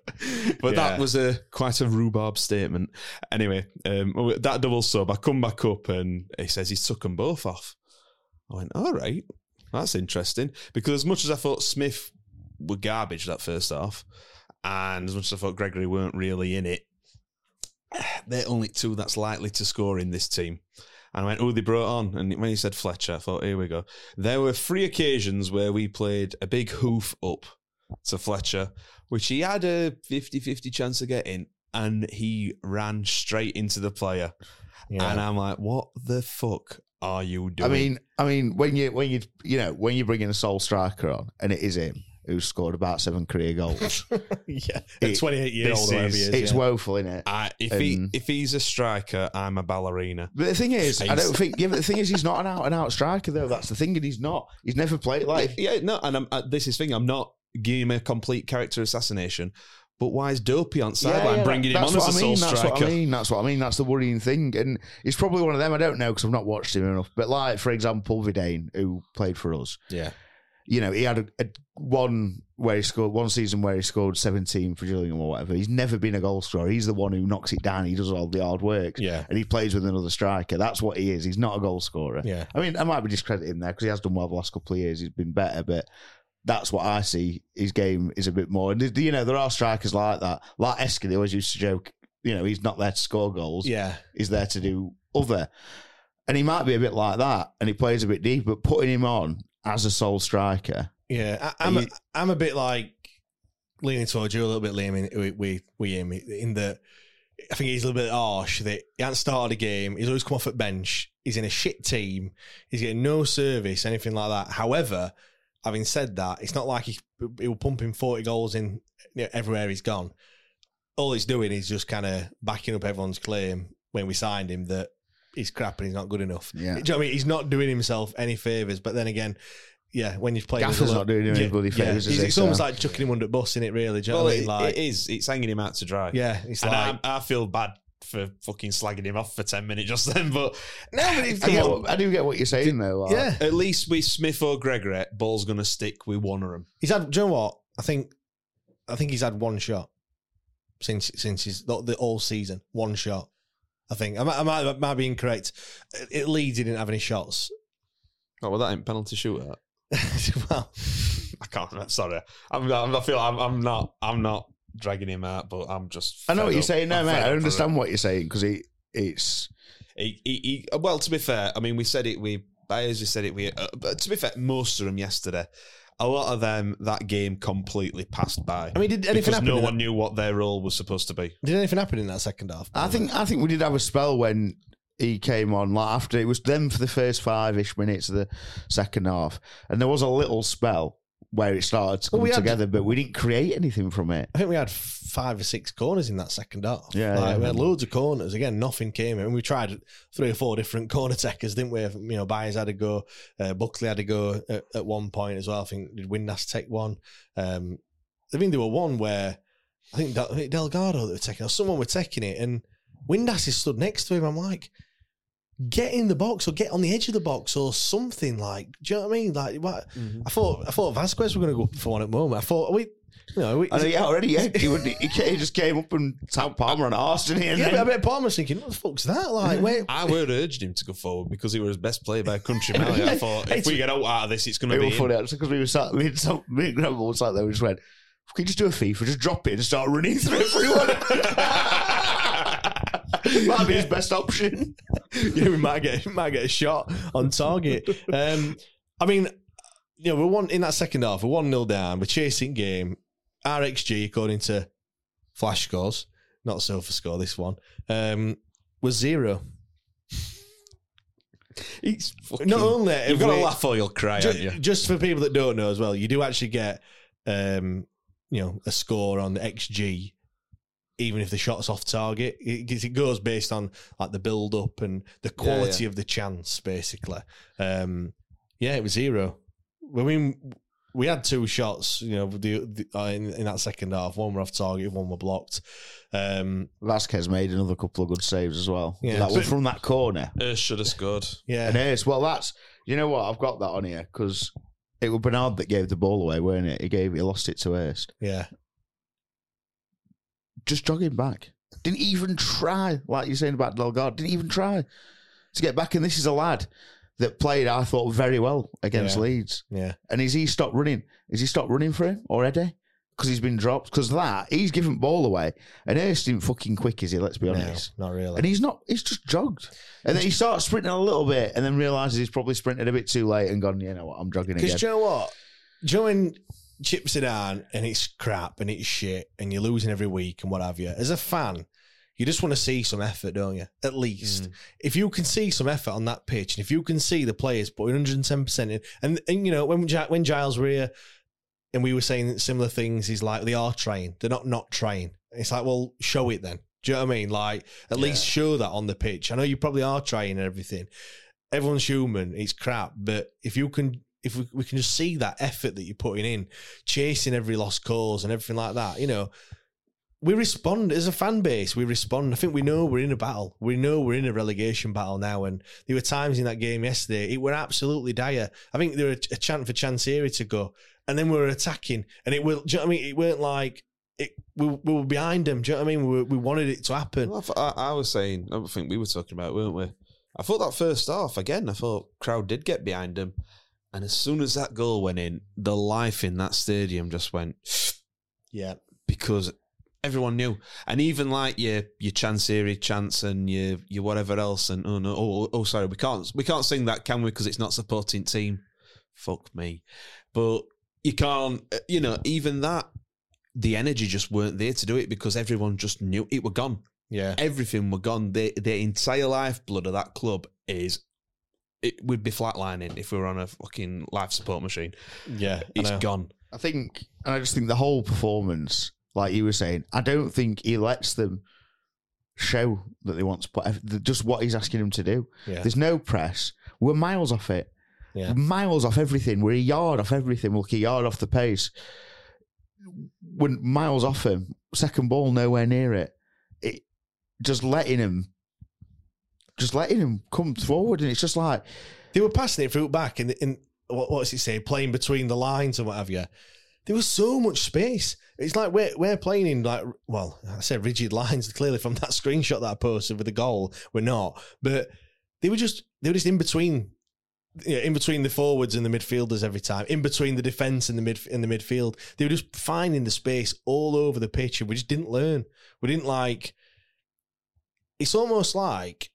but
Yeah.
that was a quite a rhubarb statement. Anyway, um, that double sub, I come back up and he says he's took them both off. I went, all right, that's interesting. Because as much as I thought Smith were garbage that first half, and as much as I thought Gregory weren't really in it, they're only two that's likely to score in this team. And I went, oh, they brought on. And when he said Fletcher, I thought, here we go. There were three occasions where we played a big hoof up to Fletcher, which he had a 50-50 chance of getting, and he ran straight into the player.
Yeah.
And I'm like, what the fuck are you doing?
I mean, I mean, when you when you you know when you bring in a sole striker on, and it is him who scored about seven career goals.
yeah,
It-
at 28 year old,
is-
is.
it's
yeah.
woeful, isn't it?
I, if he if he's a striker, I'm a ballerina.
But the thing is, I
He's-
don't think. Yeah, but the thing is, he's not an out and out striker though. That's the thing, and he's not. He's never played like.
yeah, no, and I'm, uh, this is thing. I'm not giving him a complete character assassination, but why is Dopey on sideline
yeah,
bringing him on as
what
a
I
sole
mean, That's
striker?
what I mean. That's what I mean. That's the worrying thing, and he's probably one of them. I don't know because I've not watched him enough. But like, for example, Vidane, who played for us,
Yeah.
You know, he had a, a one where he scored one season where he scored seventeen for Gillingham or whatever. He's never been a goal scorer. He's the one who knocks it down. He does all the hard work.
Yeah.
and he plays with another striker. That's what he is. He's not a goal scorer.
Yeah.
I mean, I might be discrediting there because he has done well the last couple of years. He's been better, but that's what I see. His game is a bit more. And you know, there are strikers like that. Like Heskey, they always used to joke. You know, he's not there to score goals.
Yeah.
he's there to do other. And he might be a bit like that, and he plays a bit deep. But putting him on as a sole striker,
Yeah, I, I'm a, I'm a bit like leaning towards you a little bit, Liam. In, we with with him, in that I think he's a little bit harsh. That he hasn't started a game. He's always come off at bench. He's in a shit team. He's getting no service, anything like that. However, having said that, it's not like he he will pump him forty goals in you know, everywhere he's gone. All he's doing is just kind of backing up everyone's claim when we signed him that he's crap and he's not good enough.
Yeah.
Do you know what I mean? He's not doing himself any favors. But then again, yeah, when you're playing,
Gaffer's not doing him any bloody favours, is
It's,
he,
it's almost like chucking him under the bus in it, really. Do you know what I mean? Like,
it is. It's hanging him out to dry.
yeah, it's
and
like
I, I feel bad for fucking slagging him off for ten minutes just then, but
no, but it's,
I, get what- I do get what you're saying though. like-
yeah,
at least with Smith or Gregory, ball's gonna stick with one of them.
he's had. Do you know what? I think, I think he's had one shot since since his the, the all season. One shot. I think I might, I might, I might be incorrect. It, Leeds, he didn't have any shots.
Oh, well, that ain't penalty shootout.
well,
I can't. I'm sorry. I'm. I'm I feel. I'm, I'm not. I'm not dragging him out, but I'm just.
I know what you're
up.
saying. No,
I'm
mate, I
up for
understand what you're saying because he, it's
He, he, he, well, to be fair, I mean, we said it. We Byers just said it. We, uh, but to be fair, most of them yesterday. A lot of them that game completely passed by.
I mean, did anything
because
happen
no
in
one
that-
knew what their role was supposed to be.
did anything happen in that second half?
I think I think we did have a spell when he came on. Like after it was them for the first five ish minutes of the second half, and there was a little spell where it started to
Well,
come
we had-
together, but we didn't create anything from it.
I think we had five or six corners in that second half.
Yeah,
like,
yeah.
we had loads of corners. Again, nothing came in. We tried three or four different corner takers, didn't we? You know, Byers had a go. Uh, Buckley had a go at, at one point as well. I think did Windass take one? Um, I mean, there were one where I think Del- I think Delgado that were taking, or someone were taking it, and Windass is stood next to him. I'm like. Get in the box or get on the edge of the box or something like. Do you know what I mean? Like, what?
Mm-hmm.
I thought I thought Vasquez were going to go for one at the moment. I thought, are we, you know, we,
I know, yeah, already, yeah. He, would, he, he just came up and tapped Palmer on arse, didn't he? And
Yeah,
then-
but I bet Palmer's thinking, what the fuck's that? Like, where?
I would have urged him to go forward because he was best player by a country mile. I thought if we get out out of this, it's going to
It
be.
was
him.
funny actually because we were sat, me and, some, me and Grandma was sat there. We just went, "Can you just do a FIFA? Just drop it and start running through everyone." Might be his best option.
yeah, we might get might get a shot on target. Um, I mean, you know, we're one in that second half. We're one 0 down. We're chasing game. RXG, according to Flash scores, not Silver score. This one um, was zero.
Fucking,
Not only
you've got to laugh or you'll cry,
Ju-
aren't you?
Just for people that don't know as well, you do actually get, um, you know, a score on the XG, even if the shot's off target. It, it goes based on like the build up and the quality of the chance, basically. Um, yeah, it was zero. I mean, we had two shots, you know, the, the, uh, in, in that second half. One were off target, one were blocked. Um,
Vasquez made another couple of good saves as well.
Yeah.
that one from that corner.
Urs should have scored.
yeah,
And Ace, well, that's you know what I've got that on here because it was Bernard that gave the ball away, weren't it? He gave, he lost it to Ace.
yeah.
Just jogging back, didn't even try. Like you're saying about Delgado, didn't even try to get back. And this is a lad that played, I thought, very well against
Yeah.
Leeds.
Yeah.
And is he stopped running? Is he stopped running for him already? Because he's been dropped. Because that he's given ball away, and Ace didn't fucking quick, is he? Let's be honest.
No, not really.
And he's not. He's just jogged, and then he starts sprinting a little bit, and then realizes he's probably sprinted a bit too late and gone. You know what? I'm jogging
Because
again.
do you know what? Do you know when chips it down and it's crap and it's shit and you're losing every week and what have you. As a fan, you just want to see some effort, don't you? At least. Mm. If you can see some effort on that pitch and if you can see the players putting 110% in, and, and you know, when, when Giles were here and we were saying similar things, he's like, they are trying. They're not not trying. It's like, well, show it then. Do you know what I mean? Like, at least show that on the pitch. I know you probably are trying and everything. Everyone's human. It's crap. But if you can, if we, we can just see that effort that you're putting in, chasing every lost cause and everything like that, you know, we respond as a fan base. We respond. I think we know we're in a battle. We know we're in a relegation battle now. And there were times in that game yesterday, it were absolutely dire. I think there were a chant for Chansiri to go, and then we were attacking, and it will. You know I mean? It weren't like it. We, we were behind them. Do you know what I mean? We, we wanted it to happen.
Well, I, I, I was saying, I think we were talking about, it, weren't we? I thought that first half again. I thought crowd did get behind them, and as soon as that goal went in, the life in that stadium just went
Yeah.
because everyone knew, and even like your your Chansiri chance, and your your whatever else, and oh no, oh, oh sorry, we can't we can't sing that, can we? Because it's not supporting team. Fuck me, but you can't. uh, You know, even that, the energy just weren't there to do it because everyone just knew it were gone.
Yeah.
Everything were gone. The the entire lifeblood of that club is. It would be flatlining if we were on a fucking life support machine.
Yeah. I
It's
know.
gone.
I think, and I just think the whole performance, like you were saying, I don't think he lets them show that they want to put just what he's asking them to do.
Yeah.
There's no press. We're miles off it.
Yeah.
Miles off everything. We're a yard off everything. We're like a yard off the pace. We're miles off him. Second ball, nowhere near it. It just letting him, just letting him come forward, and it's just like
They were passing it through back in in what what's he say, playing between the lines and what have you. There was so much space. It's like we're we're playing in like well, I said rigid lines clearly from that screenshot that I posted with the goal. We're not, but they were just they were just in between. You know, in between the forwards and the midfielders every time, in between the defense and the mid in the midfield, they were just finding the space all over the pitch, and we just didn't learn. We didn't like. It's almost like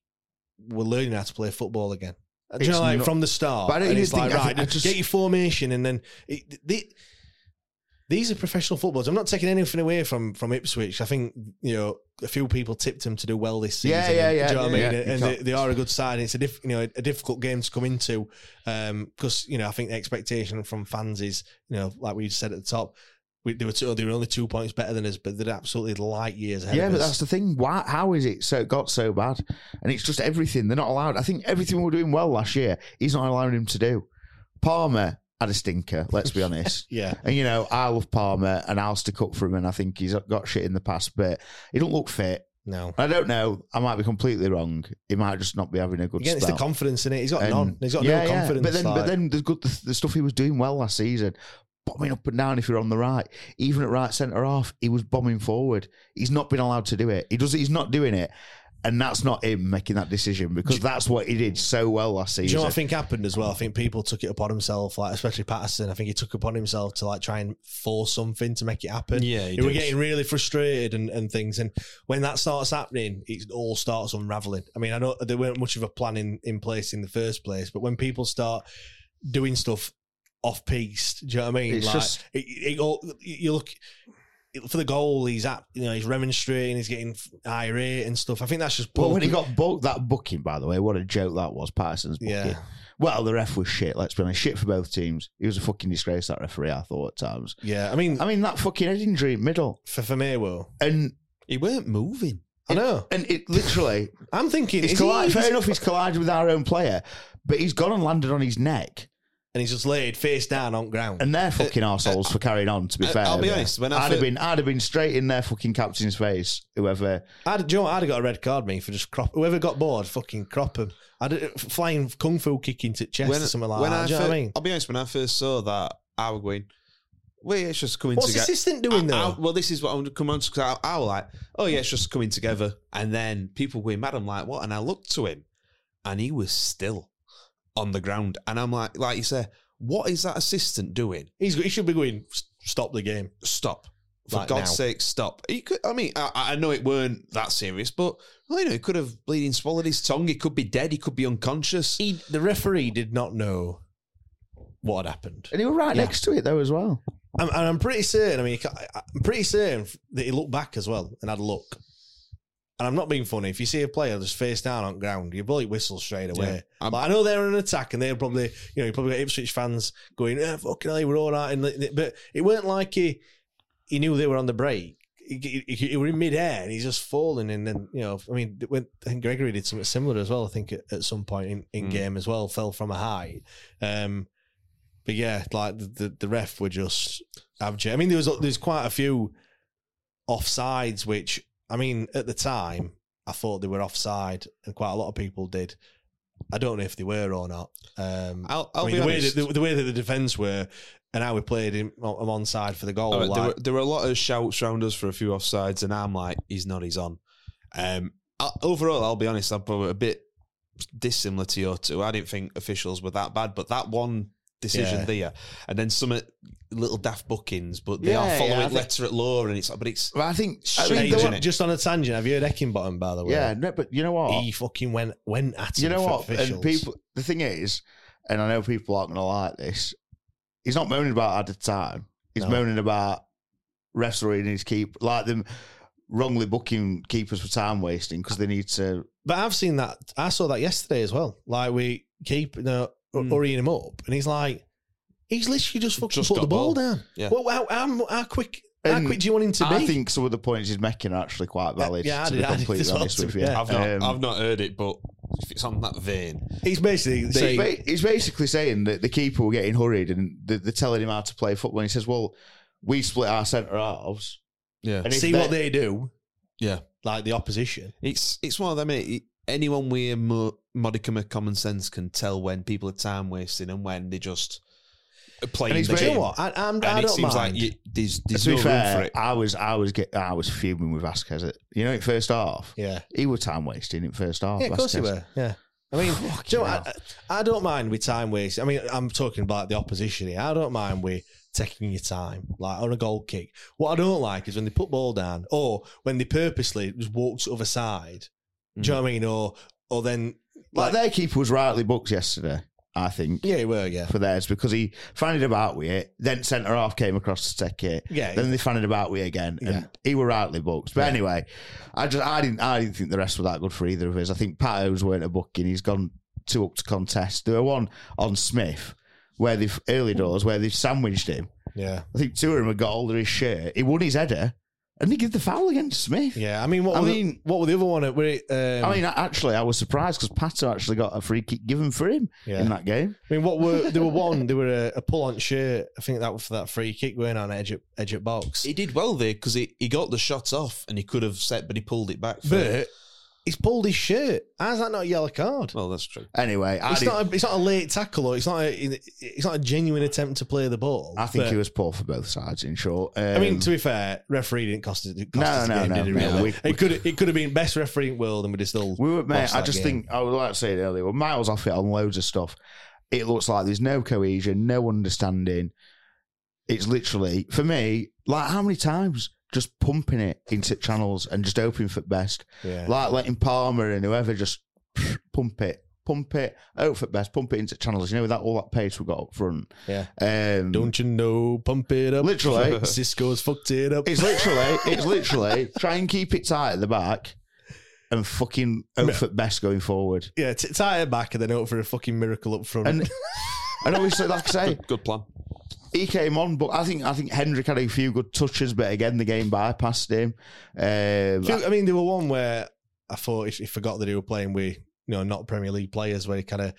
we're learning how to play football again. Do you know, like
not-
from the start.
But I don't
and it's like,
think- I
right,
think- just-
get your formation, and then it, the, these are professional footballers. I'm not taking anything away from from Ipswich. I think you know a few people tipped them to do well this season.
Yeah, yeah, yeah,
Do you know what I mean?
yeah.
And they, they are a good side. It's a diff, you know a difficult game to come into um, because you know I think the expectation from fans is you know like we said at the top. We, they were two, they were only two points better than us, but they're absolutely light years ahead.
Yeah, but
us.
that's the thing. Why? How is it so it got so bad? And it's just everything. They're not allowed. I think everything we were doing well last year, he's not allowing him to do. Palmer had a stinker. Let's be honest.
yeah.
And you know, I love Palmer, and I'll stick up for him. And I think he's got shit in the past, but he don't look fit.
No,
I don't know. I might be completely wrong. He might just not be having a good
again, it's the confidence in it. He's got
And-
none. He's got
yeah,
no
yeah.
confidence.
But then, but then the good the, the stuff he was doing well last season, bombing up and down if you're on the right, even at right centre half, he was bombing forward. He's not been allowed to do it. He does. He's not doing it, and that's not him making that decision because that's what he did so well last
Do you
season.
know what I think happened as well? I think people took it upon himself, like especially Paterson. I think he took upon himself to like try and force something to make it happen.
Yeah, he
he were getting really frustrated and, and things. And when that starts happening, it all starts unraveling. I mean, I know there weren't much of a plan in, in place in the first place, but when people start doing stuff off piece, do you know what I mean?
It's
like,
just-
it, it all, you look for the goal. He's at, you know, he's remonstrating. He's getting irate and stuff. I think that's just.
Well, when he got booked, that booking, by the way, what a joke that was, Paterson's booking.
Yeah.
Well, the ref was shit, let's be honest. Shit for both teams. He was a fucking disgrace, that referee, I thought at times.
yeah, I mean,
I mean, that fucking head injury middle.
for for Famewo,
And
He weren't moving.
I know.
and it literally,
I'm thinking,
He's
he,
fair enough, he's collided with our own player, but he's gone and landed on his neck.
And he's just laid face down on ground.
And they're fucking arseholes for carrying on, to be
Uh,
fair.
I'll be
Yeah.
honest, when I
I'd have been I'd have been straight in their fucking captain's face, whoever
I'd, do you know what? I'd have got a red card, me, for just crop. Whoever got bored, fucking crop him. I'd uh, flying kung fu kick into the chest or something like that. do you know
fir-
what I mean?
I'll be honest, when I first saw that, I was going, wait, it's just coming
What's the
together.
assistant doing
I- I- well, this is what I'm come on because I, I was like, oh yeah, it's just coming together, and then people going mad. I'm like, what? And I looked to him, and he was still on the ground, and I'm like, like you say, what is that assistant doing?
He's he should be going. Stop the game.
Stop. For
Like
God's
now.
sake, stop. He could, I mean, I, I know it weren't that serious, but well, you know, he could have bleeding swallowed his tongue. He could be dead. He could be unconscious.
He, the referee did not know what had happened.
and he was right
Yeah.
next to it though as well.
I'm, and I'm pretty certain. I mean, I'm pretty certain that he looked back as well and had a look. And I'm not being funny. If you see a player just face down on ground, you bully whistle straight away.
Yeah.
but I know they're in an attack, and they're probably, you know, you probably got Ipswich fans going, "Yeah, fucking hell, we're all right." And but it weren't like he he knew they were on the break. He, he, he were in midair and he's just falling, and then you know, I mean, when, I think Gregory did something similar as well. I think at, at some point in, in
Mm.
game as well, fell from a height. Um, but yeah, like the, the, the ref were just abject. I mean, there was there's quite a few offsides, which I mean, at the time, I thought they were offside, and quite a lot of people did. I don't know if they were or not. Um,
I'll- I'll
I mean,
be
the way that the, the way that the defense were, and how we played him on on side for the goal.
Right, there, were, there were a lot of shouts around us for a few offsides, and I'm like, he's not, he's on. Um, I, overall, I'll be honest, I'm probably a bit dissimilar to your two. I didn't think officials were that bad, but that one decision
Yeah.
there, and then some little daft bookings, but they
Yeah,
are following
I think-
letter at law, and it's but it's.
But I think I mean,
Hey,
there
isn't
were-
it?
just on a tangent, have you heard Heckingbottom, by the way?
yeah, no, but you know what?
He fucking went went at
you know what? And people, the thing is, and I know people aren't going to like this. He's not moaning about at the time. He's
No.
moaning about refereeing his keep, like them wrongly booking keepers for time wasting because they need to.
But I've seen that. I saw that yesterday as well. Like we keep you know,
Mm.
hurrying him up, and he's like, he's literally just fucking
Just
put the ball
ball.
down.
Yeah.
Well, how, how, how quick? How
And
quick do you want him to be?
I think some of the points he's making are actually quite valid.
yeah, I
to
did-
be
I did
completely
well,
honest
to
with you.
fair.
I've not,
Um,
I've not heard it, but if it's on that vein.
he's basically
He's,
saying,
ba- he's basically saying that the keeper were getting hurried and they're, they're telling him how to play football. And he says, "Well, we split our centre halves,
Yeah,
and
see what they do,
yeah.
like the opposition.
It's it's one of them. It, anyone with a mo- modicum of common sense can tell when people are time wasting and when they just playing
And
the game.
You know what? I, I'm,
and
I
it seems
mind.
like you, there's there's
to
no
be fair. I was I was get I was fuming with Vasquez. At, you know, in first half,
yeah,
he was time wasting in first half.
yeah, of course he were. Yeah. I mean, you know, I, I don't mind with time waste. I mean, I'm talking about the opposition here. I don't mind with taking your time, like on a goal kick. What I don't like is when they put ball down, or when they purposely just walk to the other side. Mm. Do you know what I mean? Or or then
Like their keeper was rightly booked yesterday. I think
yeah, well, yeah,
for theirs because he fannied about with it. Then centre half came across to take it.
Yeah.
Then they fannied about with it again, and
Yeah.
he were rightly booked. But anyway, I just I didn't I didn't think the rest were that good for either of us. I think Pato's weren't a booking. He's gone two up to contest. There were one on Smith where they've early doors where they've sandwiched him.
yeah,
I think two of them had got hold of his shirt. He won his header, and they give the foul against Smith.
yeah. I mean, what?
I
were the-
mean-
what were the other one? Were it, um,
I mean, actually, I was surprised because Pato actually got a free kick given for him
Yeah.
in that game.
I mean, what were there were one? There were a, a pull on shirt. I think that was for that free kick going on edge at edge at box.
He did well there because he, he got the shots off and he could have set, but he pulled it back. For,
But he's pulled his shirt. How's that not a yellow card?
well, that's true.
Anyway, I,
It's
didn't-
A, it's not a late tackle, or it's not. A, it's not a genuine attempt to play the ball.
I think
But,
he was poor for both sides. In short, um,
I mean, to be fair, referee didn't cost us. Cost
No,
us the
no,
game,
no,
did
no,
really?
we-
it could. It could have been best referee in the world, and we'd have still.
we were, mate.
lost
I
that
just
game.
think I was like saying earlier, we're miles off it on loads of stuff. It looks like there's no cohesion, no understanding. It's literally for me, like how many times just pumping it into channels and just hoping for the best,
Yeah.
like letting Palmer and whoever just pump it, pump it, hope for the best, pump it into channels. You know, with that all that pace we got up front.
Yeah.
Um,
Don't you know? Pump it up.
Literally.
Xisco's fucked it up.
It's literally, it's literally try and keep it tight at the back and fucking hope for the best going forward.
yeah, t- tie it back and then hope for a fucking miracle up front.
And and obviously, like I say,
Good, good plan.
he came on, but I think I think Hendrick had a few good touches, but again, the game bypassed him. Um,
Few- I mean, there were one where I thought he, he forgot that he were playing with you know not Premier League players, where he kind of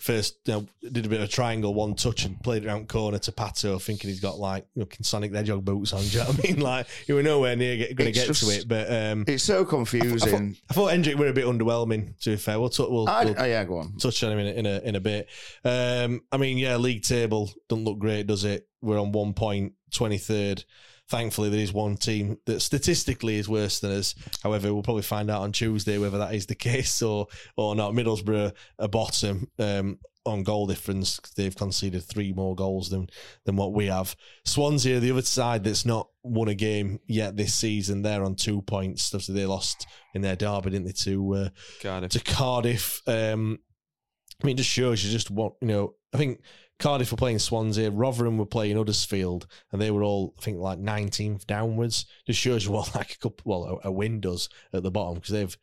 first you know, did a bit of a triangle, one touch, and played around corner to Pato, thinking he's got like you know, Sonic the Hedgehog boots on. Do you know what I mean? Like he were nowhere near going to get
just-
to it, but um,
it's so
I, thought,
confusing.
I thought were a bit underwhelming. To be fair, we'll, t- we'll,
I,
we'll
oh yeah, go on.
touch on him in a, in a in a bit. Um, I mean, yeah, league table doesn't look great, does it? We're on one point, 23rd. Thankfully, there is one team that statistically is worse than us. However, we'll probably find out on Tuesday whether that is the case or or not. Middlesbrough are bottom um, on goal difference. They've conceded three more goals than than what we have. Swansea, the other side that's not won a game yet this season, they're on two points. Obviously, they lost in their derby, didn't they, to uh,
Cardiff.
to Cardiff. Um, I mean, it just shows you just what you know I think Cardiff were playing Swansea, Rotherham were playing Huddersfield, and they were all, I think, like 19th downwards. Just shows you what like a couple, well, a, a win does at the bottom because they've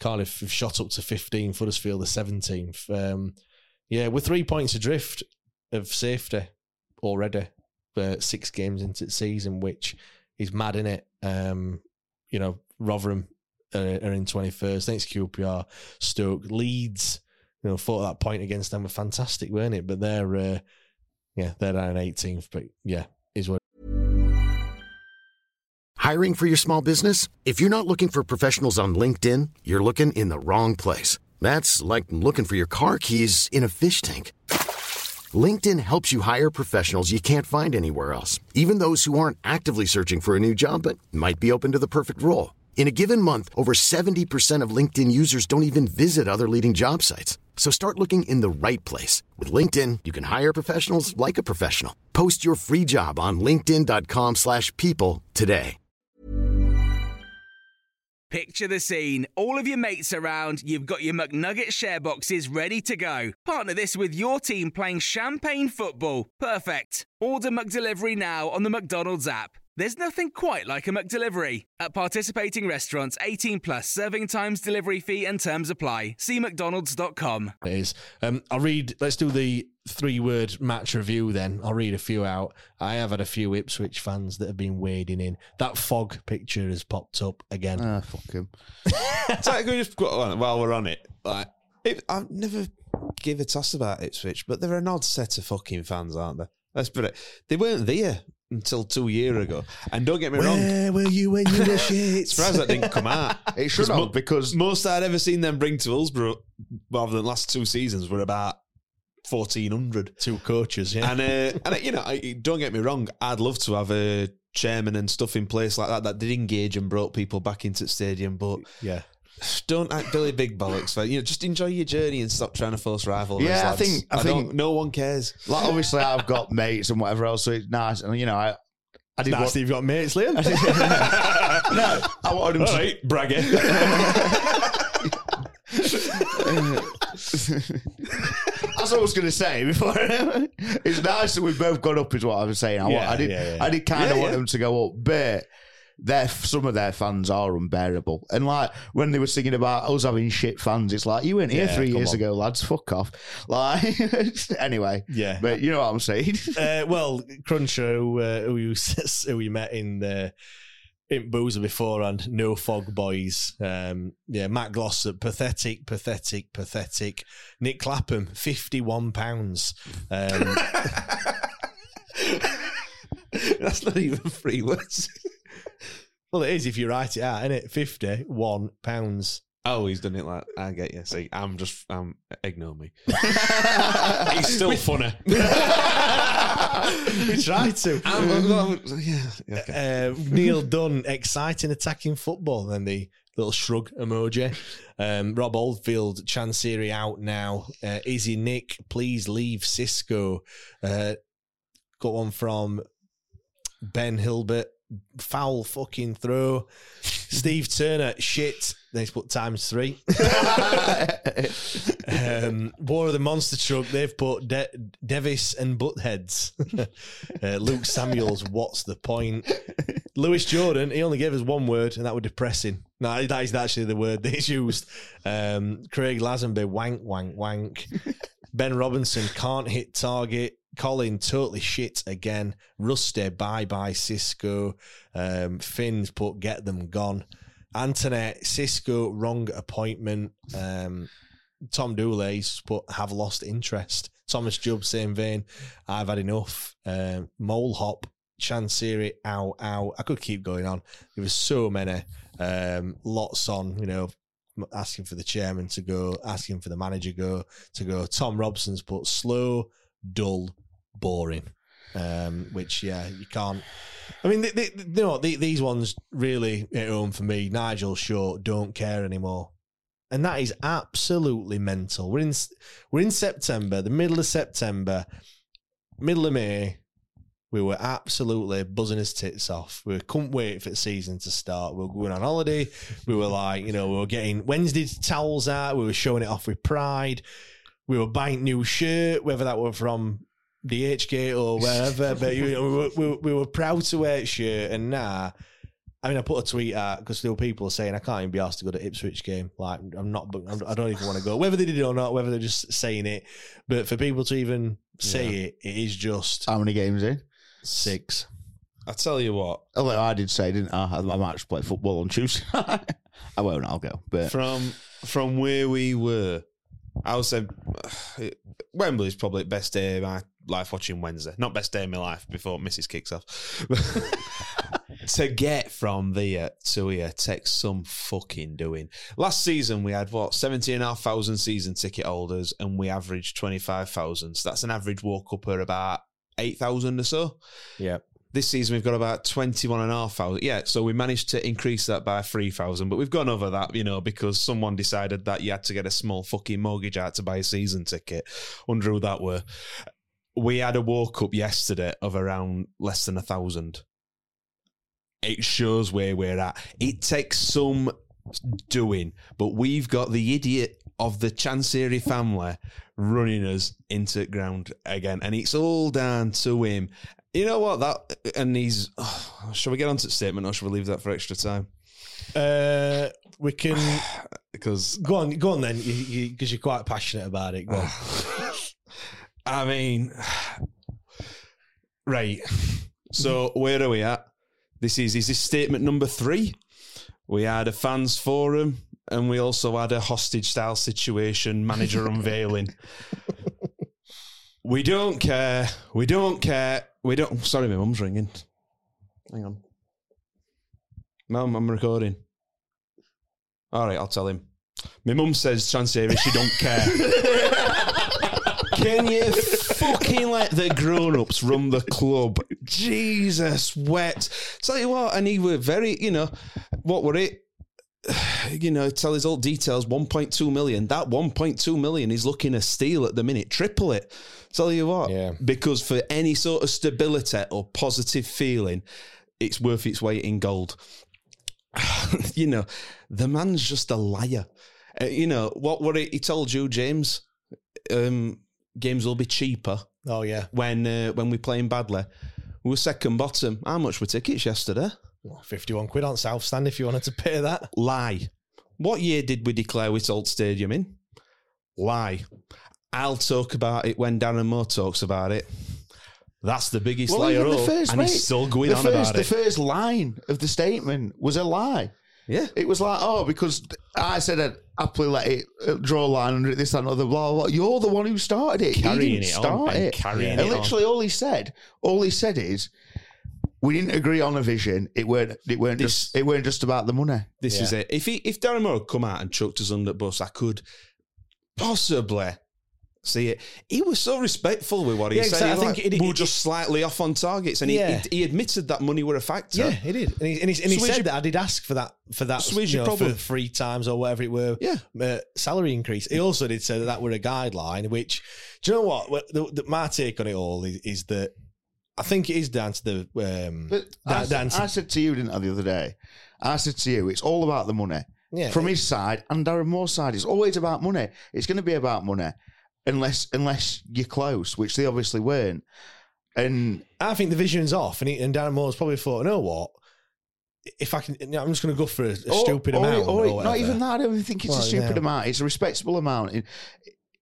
Cardiff have shot up to 15th, Huddersfield the 17th. Um, yeah, we're three points adrift of safety already. Uh, six games into the season, which is mad in it. Um, you know, Rotherham uh, are in 21st. Thanks QPR, Stoke, Leeds. You know, fought that point against them were fantastic, weren't it? But they're, uh, yeah, they're down 18th. But yeah, is what.
Hiring for your small business? If you're not looking for professionals on LinkedIn, you're looking in the wrong place. That's like looking for your car keys in a fish tank. LinkedIn helps you hire professionals you can't find anywhere else, even those who aren't actively searching for a new job but might be open to the perfect role. In a given month, over 70% of LinkedIn users don't even visit other leading job sites. So start looking in the right place. With LinkedIn, you can hire professionals like a professional. Post your free job on linkedin.com slash people today.
Picture the scene. All of your mates around, you've got your McNugget share boxes ready to go. Partner this with your team playing champagne football. Perfect. Order McDelivery now on the McDonald's app. There's nothing quite like a McDelivery. At participating restaurants, 18 plus serving times, delivery fee, and terms apply. See McDonald's.com.
It is. Um, I'll read, let's do the three word match review then. I'll read a few out. I have had a few Ipswich fans that have been wading in. That fog picture has popped up again.
Ah, fuck him.
It's like, we just got on, while we're on it, like it, I've never give a toss about Ipswich, but they're an odd set of fucking fans, aren't they? Let's put it. They weren't there until two year ago, and don't get me wrong.
Where were you when you were shit?
Surprised that didn't come out.
It should have
mo-
because
most I'd ever seen them bring to Hillsborough, rather than the last two seasons, were about fourteen hundred.
Two coaches, yeah.
And uh, and uh, you know, I, don't get me wrong. I'd love to have a chairman and stuff in place like that that did engage and brought people back into the stadium, but
yeah.
Don't act Billy Big Bollocks. Like, you know, just enjoy your journey and stop trying to force rivalries.
Yeah, I think- I think-
no one cares.
like obviously I've got mates and whatever else, so it's nice. And you know, I I did
Nice
want,
that you've got mates, Liam.
no, I wanted him
All
to.
right, bragging.
That's what I was going to say before. it's nice that we've both got up, is what I was saying. I,
Yeah,
I did,
yeah, yeah.
I did kind of want them to go up, but their some of their fans are unbearable. And like when they were singing about us having shit fans, it's like you weren't here
Yeah,
three years
on.
ago, lads. Fuck off. Like anyway,
Yeah.
But you know what I'm saying.
uh, well, Cruncher, who, uh, who, you, who we met in the in Boozer before and No Fog Boys. Um, yeah, Matt Glossop, pathetic, pathetic, pathetic. Nick Clapham, fifty-one pounds. Um,
That's not even three words.
well, it is if you write it out, isn't it? Fifty-one pounds.
Oh, he's done it like I get you. See, I'm just um ignore me. he's still funny.
we tried to.
I'm, yeah, okay.
Uh, Neil Dunn, exciting attacking football. Then the little shrug emoji. Um, Rob Oldfield, Chansiri out now. Uh, Izzy Nick, please leave Xisco. Uh, got one from Ben Hilbert. Foul fucking throw. Steve Turner, shit. They put times three. um, War of the Monster Truck, they've put De- Devis and Buttheads. uh, Luke Samuels, what's the point? Lewis Jordan, he only gave us one word, and that was depressing. No, that is actually the word they used. Um, Craig Lazenby, wank, wank, wank. ben Robinson, can't hit target. Colin, totally shit again. Rusty, bye bye, Xisco. Um, Finn's put get them gone. Antoinette, Xisco, wrong appointment. Um, Tom Dooley's put have lost interest. Thomas Jubb, same vein. I've had enough. Um, Mole Hop, Chansiri, ow, ow. I could keep going on. There was so many. Um, lots on, you know, asking for the chairman to go, asking for the manager go to go. Tom Robson's put slow, dull, boring. Um, which yeah, you can't. I mean, they, they, you know, the, these ones really hit home for me. Nigel Shaw don't care anymore, and that is absolutely mental. We're in we're in September, the middle of September, middle of May. We were absolutely buzzing his tits off. We couldn't wait for the season to start. We were going on holiday. We were like, you know, we were getting Wednesday towels out. We were showing it off with pride. we were buying new shirt, whether that were from DHK or wherever. but you we, were, we, were, we were proud to wear a shirt, and now. I mean, I put a tweet out because there were people saying I can't even be asked to go to Ipswich game. Like, I'm not. I'm- I don't even want to go. Whether they did it or not, whether they're just saying it, but for people to even say
Yeah.
it, it is just
How many games in?
six.
I tell you what,
Although I did say, didn't I? I might actually play football on Tuesday. I won't. I'll go. But
from from where we were, I would say Wembley's probably the best day of my life watching Wednesday. Not best day of my life before Mrs. kicks off. to get from there to here takes some fucking doing. Last season we had what seventeen and a half thousand season ticket holders, and we averaged twenty five thousand. So that's an average walk up at about eight thousand or so.
Yeah.
This season we've got about 21,500. Yeah, so we managed to increase that by 3,000, but we've gone over that, you know, because someone decided that you had to get a small fucking mortgage out to buy a season ticket. Wonder who that were. We had a walk up yesterday of around less than a thousand. It shows where we're at. It takes some doing, but we've got the idiot of the Chansiri family running us into ground again, and it's all down to him. You know what? That and he's. Oh, shall we get on to the statement, or shall we leave that for extra time?
Uh, we can
because
go on, go on then, because you, because you're quite passionate about it. Go on.
I mean, right. So where are we at? This is is this statement number three. We had a fans forum, and we also had a hostage style situation manager unveiling. We don't care. We don't care. We don't. Oh, sorry, my mum's ringing. Hang on, mum. I'm recording. All right, I'll tell him. My mum says Chansiri, she don't care. Can you fucking let the grown ups run the club? Jesus, wet. Tell you what, and he were very, you know, what were it? You know, tell his all details 1.2 million. That 1.2 million is looking a steal at the minute. Triple it. Tell you what,
Yeah.
because for any sort of stability or positive feeling, it's worth its weight in gold. you know, the man's just a liar. Uh, you know, what what he he told you, James? Um, games will be cheaper
Oh yeah,
when uh, when we're playing badly. We were second bottom. How much were tickets yesterday?
fifty-one quid on South Stand if you wanted to pay that.
Lie. What year did we declare with Salt Stadium in? Lie. I'll talk about it when Darren Moore talks about it. That's the biggest
Well,
liar
even the first
and
mate,
he's still going
the
on
first,
about
the
it.
first line of the statement was a lie.
Yeah.
It was like, oh, because I said I'd happily let it uh, draw a line under it, this, that, and other, blah, blah, blah. You're the one who started it.
Carrying
he didn't
it
start
and
it.
carrying
and
it on.
literally all he said, all he said is, we didn't agree on a vision. It weren't. It weren't
This-
just. It weren't just about the money.
This is it. If he, if Darren Moore had come out and chucked us under the bus, I could possibly see it. He was so respectful with what he
Yeah,
said.
exactly.
He
I
was
think
like,
it-
we were
it-
just slightly off on targets, and
Yeah.
he, he, he admitted that money were a factor.
Yeah, he did, and he, and he, and he
So
said
your-
that I did ask for that for that
So
you
your
know, for three times or whatever it were.
Yeah.
uh, salary increase. He also did say that that were a guideline. Which do you know what? What- The, the, my take on it all is, is that I think it is down to the um,
But
da-
I,
down
said,
to-
I said to you, didn't I, the other day? I said to you, it's all about the money.
Yeah.
From his side and Darren Moore's side, it's always about money. It's going to be about money, unless unless you're close, which they obviously weren't. And
I think the vision's off, and, he, and Darren Moore's probably thought, you know what? If I can, I'm just going to go for a, a
or-
stupid
or-
amount.
or- oh,
or
not even that. I don't think it's
Well,
a stupid
yeah.
amount. It's a respectable amount in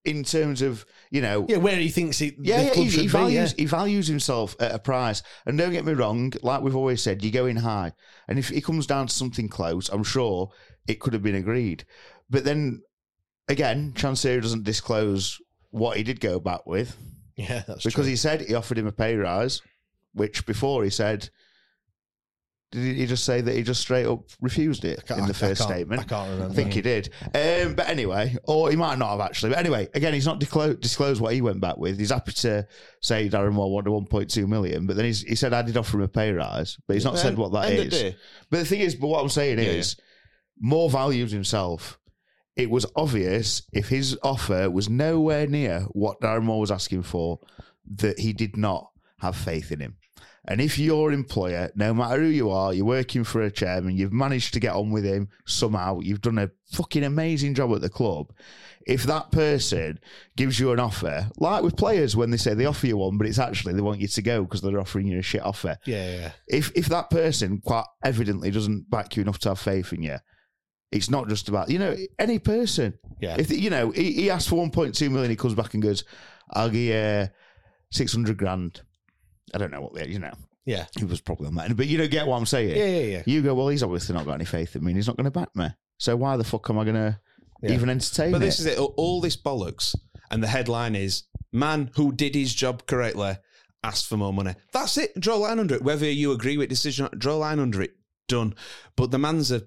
in terms of you know.
Yeah, where he thinks it.
Yeah, yeah, he, he
be,
values
yeah.
he values himself at a price. And don't get me wrong, like we've always said, you go in high, and if it comes down to something close, I'm sure it could have been agreed. But then again, Chancellor doesn't disclose what he did go back with
Yeah, that's
because
true.
he said he offered him a pay rise, which before he said. Did he just say that he just straight up refused it in the
I
first
can't-
statement?
I can't remember.
I think he did. Um, but anyway, or he might not have actually. But anyway, again, he's not disclosed, disclosed what he went back with. He's happy to say Darren Moore wanted 1.2 million, but then he's, he said I did offer him a pay rise, but he's not said what that is.
end of
is.
day.
But the thing is, but what I'm saying
Yeah,
is, Moore values himself. It was obvious if his offer was nowhere near what Darren Moore was asking for, that he did not have faith in him. And if your employer, no matter who you are, you're working for a chairman, you've managed to get on with him somehow, you've done a fucking amazing job at the club. If that person gives you an offer, like with players when they say they offer you one, but it's actually they want you to go because they're offering you a shit offer.
Yeah, yeah, yeah.
If if that person quite evidently doesn't back you enough to have faith in you, it's not just about you know any person.
Yeah.
If you know he, he asks for one point two million, he comes back and goes, "I'll give you uh, six hundred grand." I don't know what they, you know.
Yeah.
He was probably on that, but you don't get what I'm saying.
Yeah, yeah, yeah.
You go, well, he's obviously not got any faith in me. and He's not going to back me. So why the fuck am I going to
Yeah.
even entertain
But
it?
this is it. All- All this bollocks, and the headline is "Man who did his job correctly asked for more money." That's it. Draw a line under it. Whether you agree with decision, draw a line under it. Done. But the man's a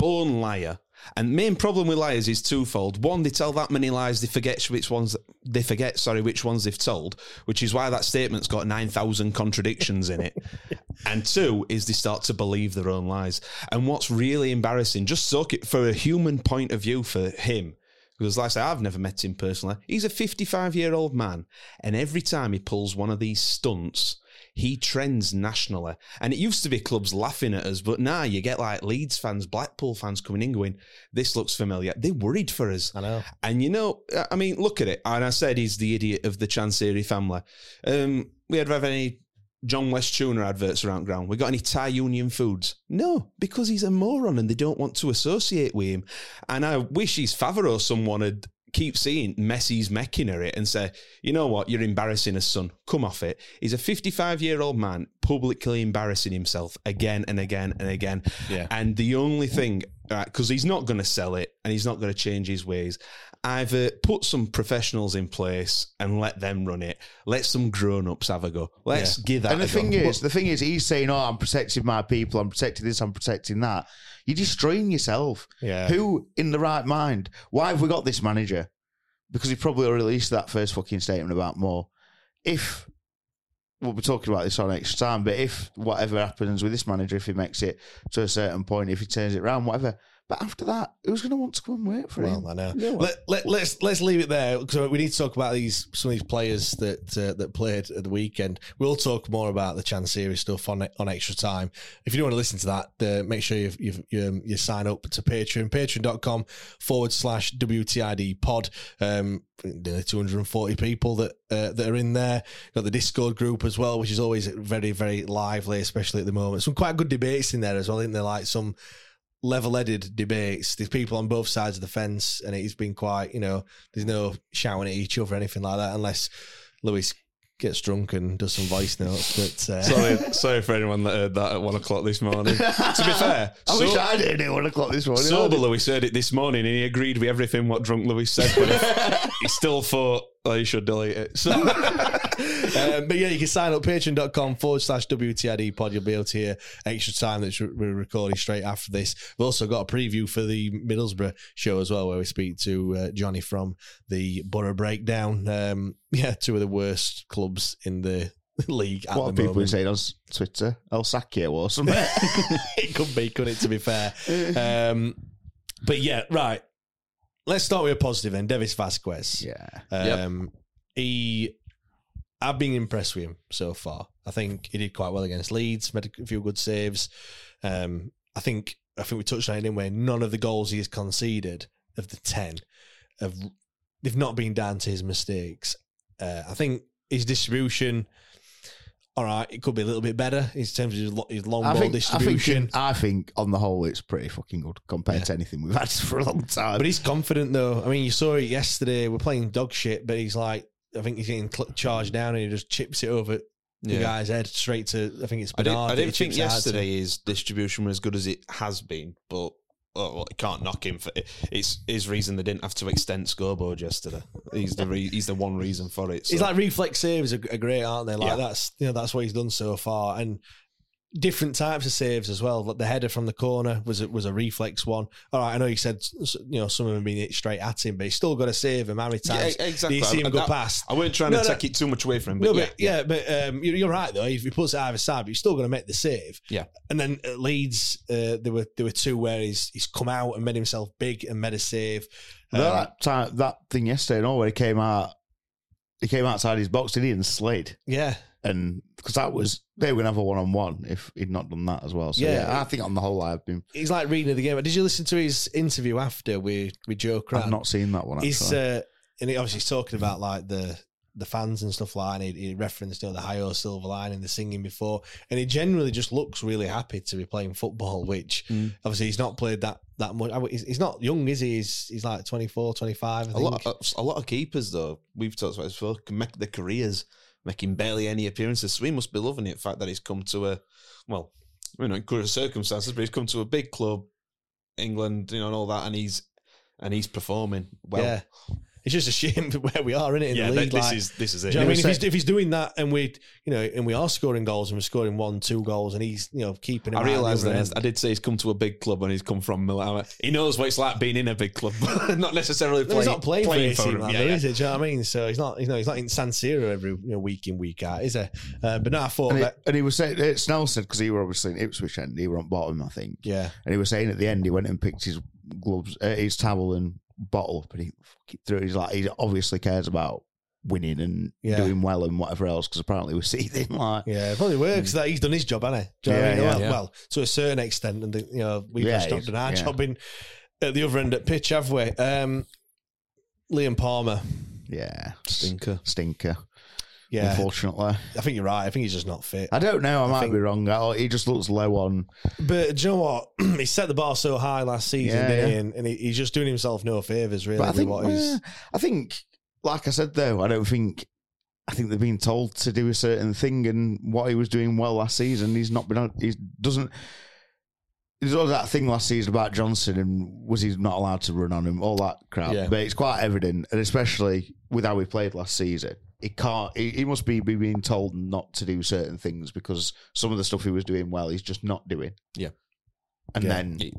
born liar. And main problem with liars is twofold. One, they tell that many lies they forget which ones they forget. Sorry, which ones they've told, which is why that statement's got nine thousand contradictions in it. and two is they start to believe their own lies. And what's really embarrassing, just soak it for a human point of view for him, because like I say, I've never met him personally. He's a fifty-five-year-old man, and every time he pulls one of these stunts, he trends nationally. And it used to be clubs laughing at us, but now you get like Leeds fans, Blackpool fans coming in going, this looks familiar. They're worried for us.
I know.
And you know, I mean, look at it. And I said he's the idiot of the Chansiri family. Um, we ever have any John West Tuna adverts around ground? We got any Thai Union foods? No, because he's a moron and they don't want to associate with him. And I wish his father or someone had keep seeing Messi's making her it and say, you know what, you're embarrassing us, son. Come off it. He's a 55 year old man publicly embarrassing himself again and again and again.
Yeah.
And the only thing, uh, because he's not going to sell it and he's not going to change his ways, either uh, put some professionals in place and let them run it. Let some grown ups have a go. Let's
Yeah.
give that.
And the
a
thing
go.
is, the thing is, he's saying, "Oh, I'm protecting my people. I'm protecting this. I'm protecting that." You're destroying yourself.
Yeah.
Who in the right mind? Why have we got this manager? Because he probably released that first fucking statement about more. If we'll be talking about this on extra time, but if whatever happens with this manager, if he makes it to a certain point, if he turns it around, whatever. But after that, who's going to want to come and work for him?
Well, I know. Let, let, let's let's leave it there because we need to talk about these some of these players that uh, that played at the weekend. We'll talk more about the Chansiri stuff on on extra time. If you don't want to listen to that, uh, make sure you you you, you sign up to Patreon, patreon.com forward slash WTID pod. Um, nearly 240 people that uh, that are in there. Got the Discord group as well, which is always very very lively, especially at the moment. Some quite good debates in there as well. I think they're like some level-headed debates. There's people on both sides of the fence, and it's been quite, you know, there's no shouting at each other or anything like that, unless Lewis gets drunk and does some voice notes. But uh,
Sorry, sorry for anyone that heard that at one o'clock this morning. to be fair,
I wish I did it at one o'clock this morning.
Sober Lewis heard it this morning and he agreed with everything what drunk Lewis said, but he still thought, oh, you should delete it. So,
um, but yeah, you can sign up patreon.com forward slash WTID pod. You'll be able to hear extra time that we're recording straight after this. We've also got a preview for the Middlesbrough show as well, where we speak to uh, Johnny from the Borough Breakdown. Um, yeah, two of the worst clubs in the league at
What
the
people
moment.
saying on Twitter? El Sacchio or something?
it could be, couldn't it, to be fair? Um, but yeah, right. Let's start with a positive then. Devis Vasquez.
Yeah.
Um, He, I've been impressed with him so far. I think he did quite well against Leeds, made a few good saves. Um, I think I think we touched on it anyway. None of the goals he has conceded of the ten have they've not been down to his mistakes. Uh, I think his distribution, all right, it could be a little bit better in terms of his, lo- his long
I
ball
think, I
distribution.
think, I think on the whole, it's pretty fucking good compared to anything we've had for a long time.
But he's confident though. I mean, you saw it yesterday. We're playing dog shit, but he's like, I think he's getting cl- charged down and he just chips it over the guy's head straight to. I think it's
I, did,
Bernard.
I
that he
didn't think
chips it out to.
yesterday his distribution was as good as it has been, but oh, well, can't knock him for it. It's his reason they didn't have to extend scoreboard yesterday. He's the re- he's the one reason for it.
He's like reflex saves are, are great, aren't they? Like
Yeah.
that's you know that's what he's done so far, and different types of saves as well. Like the header from the corner was a, was a reflex one. All right, I know you said you know some of them being hit straight at him, but he's still got to save him. How many
Yeah, exactly.
do you see him
I-
go
that-
past?
I weren't trying
No,
to
no.
take it too much away from him,
No,
but,
but yeah, but um, you're, you're right though. If he puts it either side, but he's still going to make the save.
Yeah.
And then at Leeds, uh, there were there were two where he's he's come out and made himself big and made a save. Um,
that time, that thing yesterday, no, where he came out he came outside his box, did he, and slid.
Yeah.
And because that was they were gonna have a one on one if he'd not done that as well. So
Yeah.
yeah, I think on the whole I've been
He's like reading the game. Did you listen to his interview after with with Joe Crann?
I've not seen that one actually.
He's uh, and he obviously he's talking about like the the fans and stuff like. that, And he, he referenced you know the Hi Ho Silver Line and the singing before, and he generally just looks really happy to be playing football. Which
Mm.
obviously he's not played that that much. He's, he's not young, is he? He's, he's like 24, 25, I
A lot, of, a lot of keepers, though, we've talked about this before, can make their careers making barely any appearances. So he must be loving it, the fact that he's come to a, well, you know, in good circumstances, but he's come to a big club, England, you know, and all that, and he's and he's performing well.
yeah. It's just a shame where we are in it in
Yeah,
the
th-
league.
this
like-
is- this is it.
You know I mean, if he's, if he's doing that and we, you know, and we are scoring goals and we're scoring one, two goals, and he's, you know, keeping. him
I
out
realised that
end.
I did say he's come to a big club and he's come from Milan. He knows what it's like being in a big club, not necessarily
No,
playing.
he's not playing, for AC
them.
Milan,
Yeah,
though,
yeah.
is it? Do you know what I mean? So he's not, you know, he's not in San Siro every you know, week in week out, is he? Uh, but no, I thought
and, he, and he was saying uh, Snell said because he were obviously in Ipswich and he were on bottom, I think.
yeah,
And he was saying at the end he went and picked his gloves, uh, his towel and bottle, up and he fucking threw. He's like he obviously cares about winning and
Yeah.
doing well and whatever else because apparently we're seething like
yeah, it probably works that he's done his job, hasn't he? Do you I
Yeah,
mean?
yeah.
well,
Yeah.
well, to a certain extent, and the, you know, we've
Yeah,
just not done our
yeah.
job in at the other end at pitch, have we? Um, Liam Palmer,
yeah
Stinker.
stinker.
Yeah,
Unfortunately,
I think you're right. I think he's just not fit.
I don't know. I, might
think-
be wrong. He just looks low on.
But do you know what? he set the bar so high last season,
Yeah,
didn't he? And, and he, he's just doing himself no favors, really.
I think,
what he's,
well, I think, like I said though, I don't think. I think they've been told to do a certain thing, and what he was doing well last season, he's not been. He doesn't. There's all that thing last season about Johnson and was he not allowed to run on him, all that crap.
Yeah.
But it's quite evident, and especially with how we played last season, he can't. He, he must be, be being told not to do certain things because some of the stuff he was doing well, he's just not doing.
Yeah.
And
Yeah.
then,
He-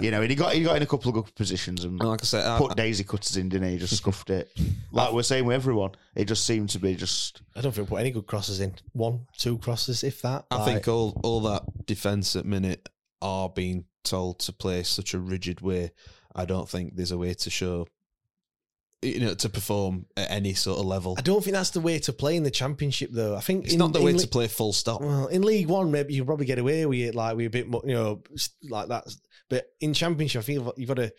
you know, and he got he got in a couple of good positions and
And like I said, I,
put daisy cutters in, didn't he? He Just scuffed it. Like we're saying with everyone, it just seemed to be just.
I don't think we put any good crosses in. One, two crosses, if that.
I
Like,
think all all that defence at minute are being told to play such a rigid way. I don't think there's a way to show, you know, to perform at any sort of level.
I don't think that's the way to play in the championship, though. I think
It's
in-
not the way
Li-
to play full stop.
Well, in League One, maybe you probably get away with it, like with a bit more, you know, like that. But in Championship, I think you've- got to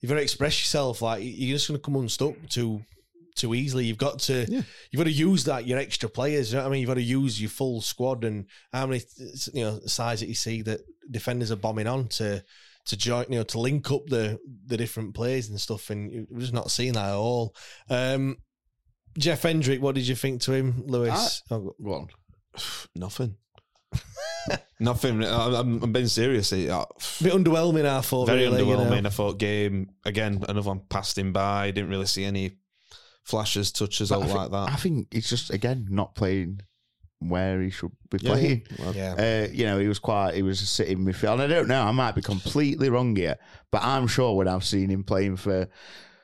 you've got to express yourself. Like you're just going to come unstuck too too easily. You've got to you've got to use that your extra players. You know what I mean? You've got to use your full squad and how many you know sides that you see that defenders are bombing on to to join you know to link up the the different players and stuff. And we're just not seeing that at all. Um, Jeff Hendrick, what did you think to him, Lewis? Oh,
Go on.
Nothing. Nothing. I- I'm, I'm being serious. It, uh,
bit underwhelming, I thought.
very
really, you know.
underwhelming. I thought game again. Another one passed him by. Didn't really see any flashes, touches,
But I think,
like that.
I think he's just again not playing where he should be
Yeah,
playing.
yeah. Well,
Yeah.
Uh, you know, he was quite. He was sitting midfield, and I don't know. I might be completely wrong here, but I'm sure when I've seen him playing for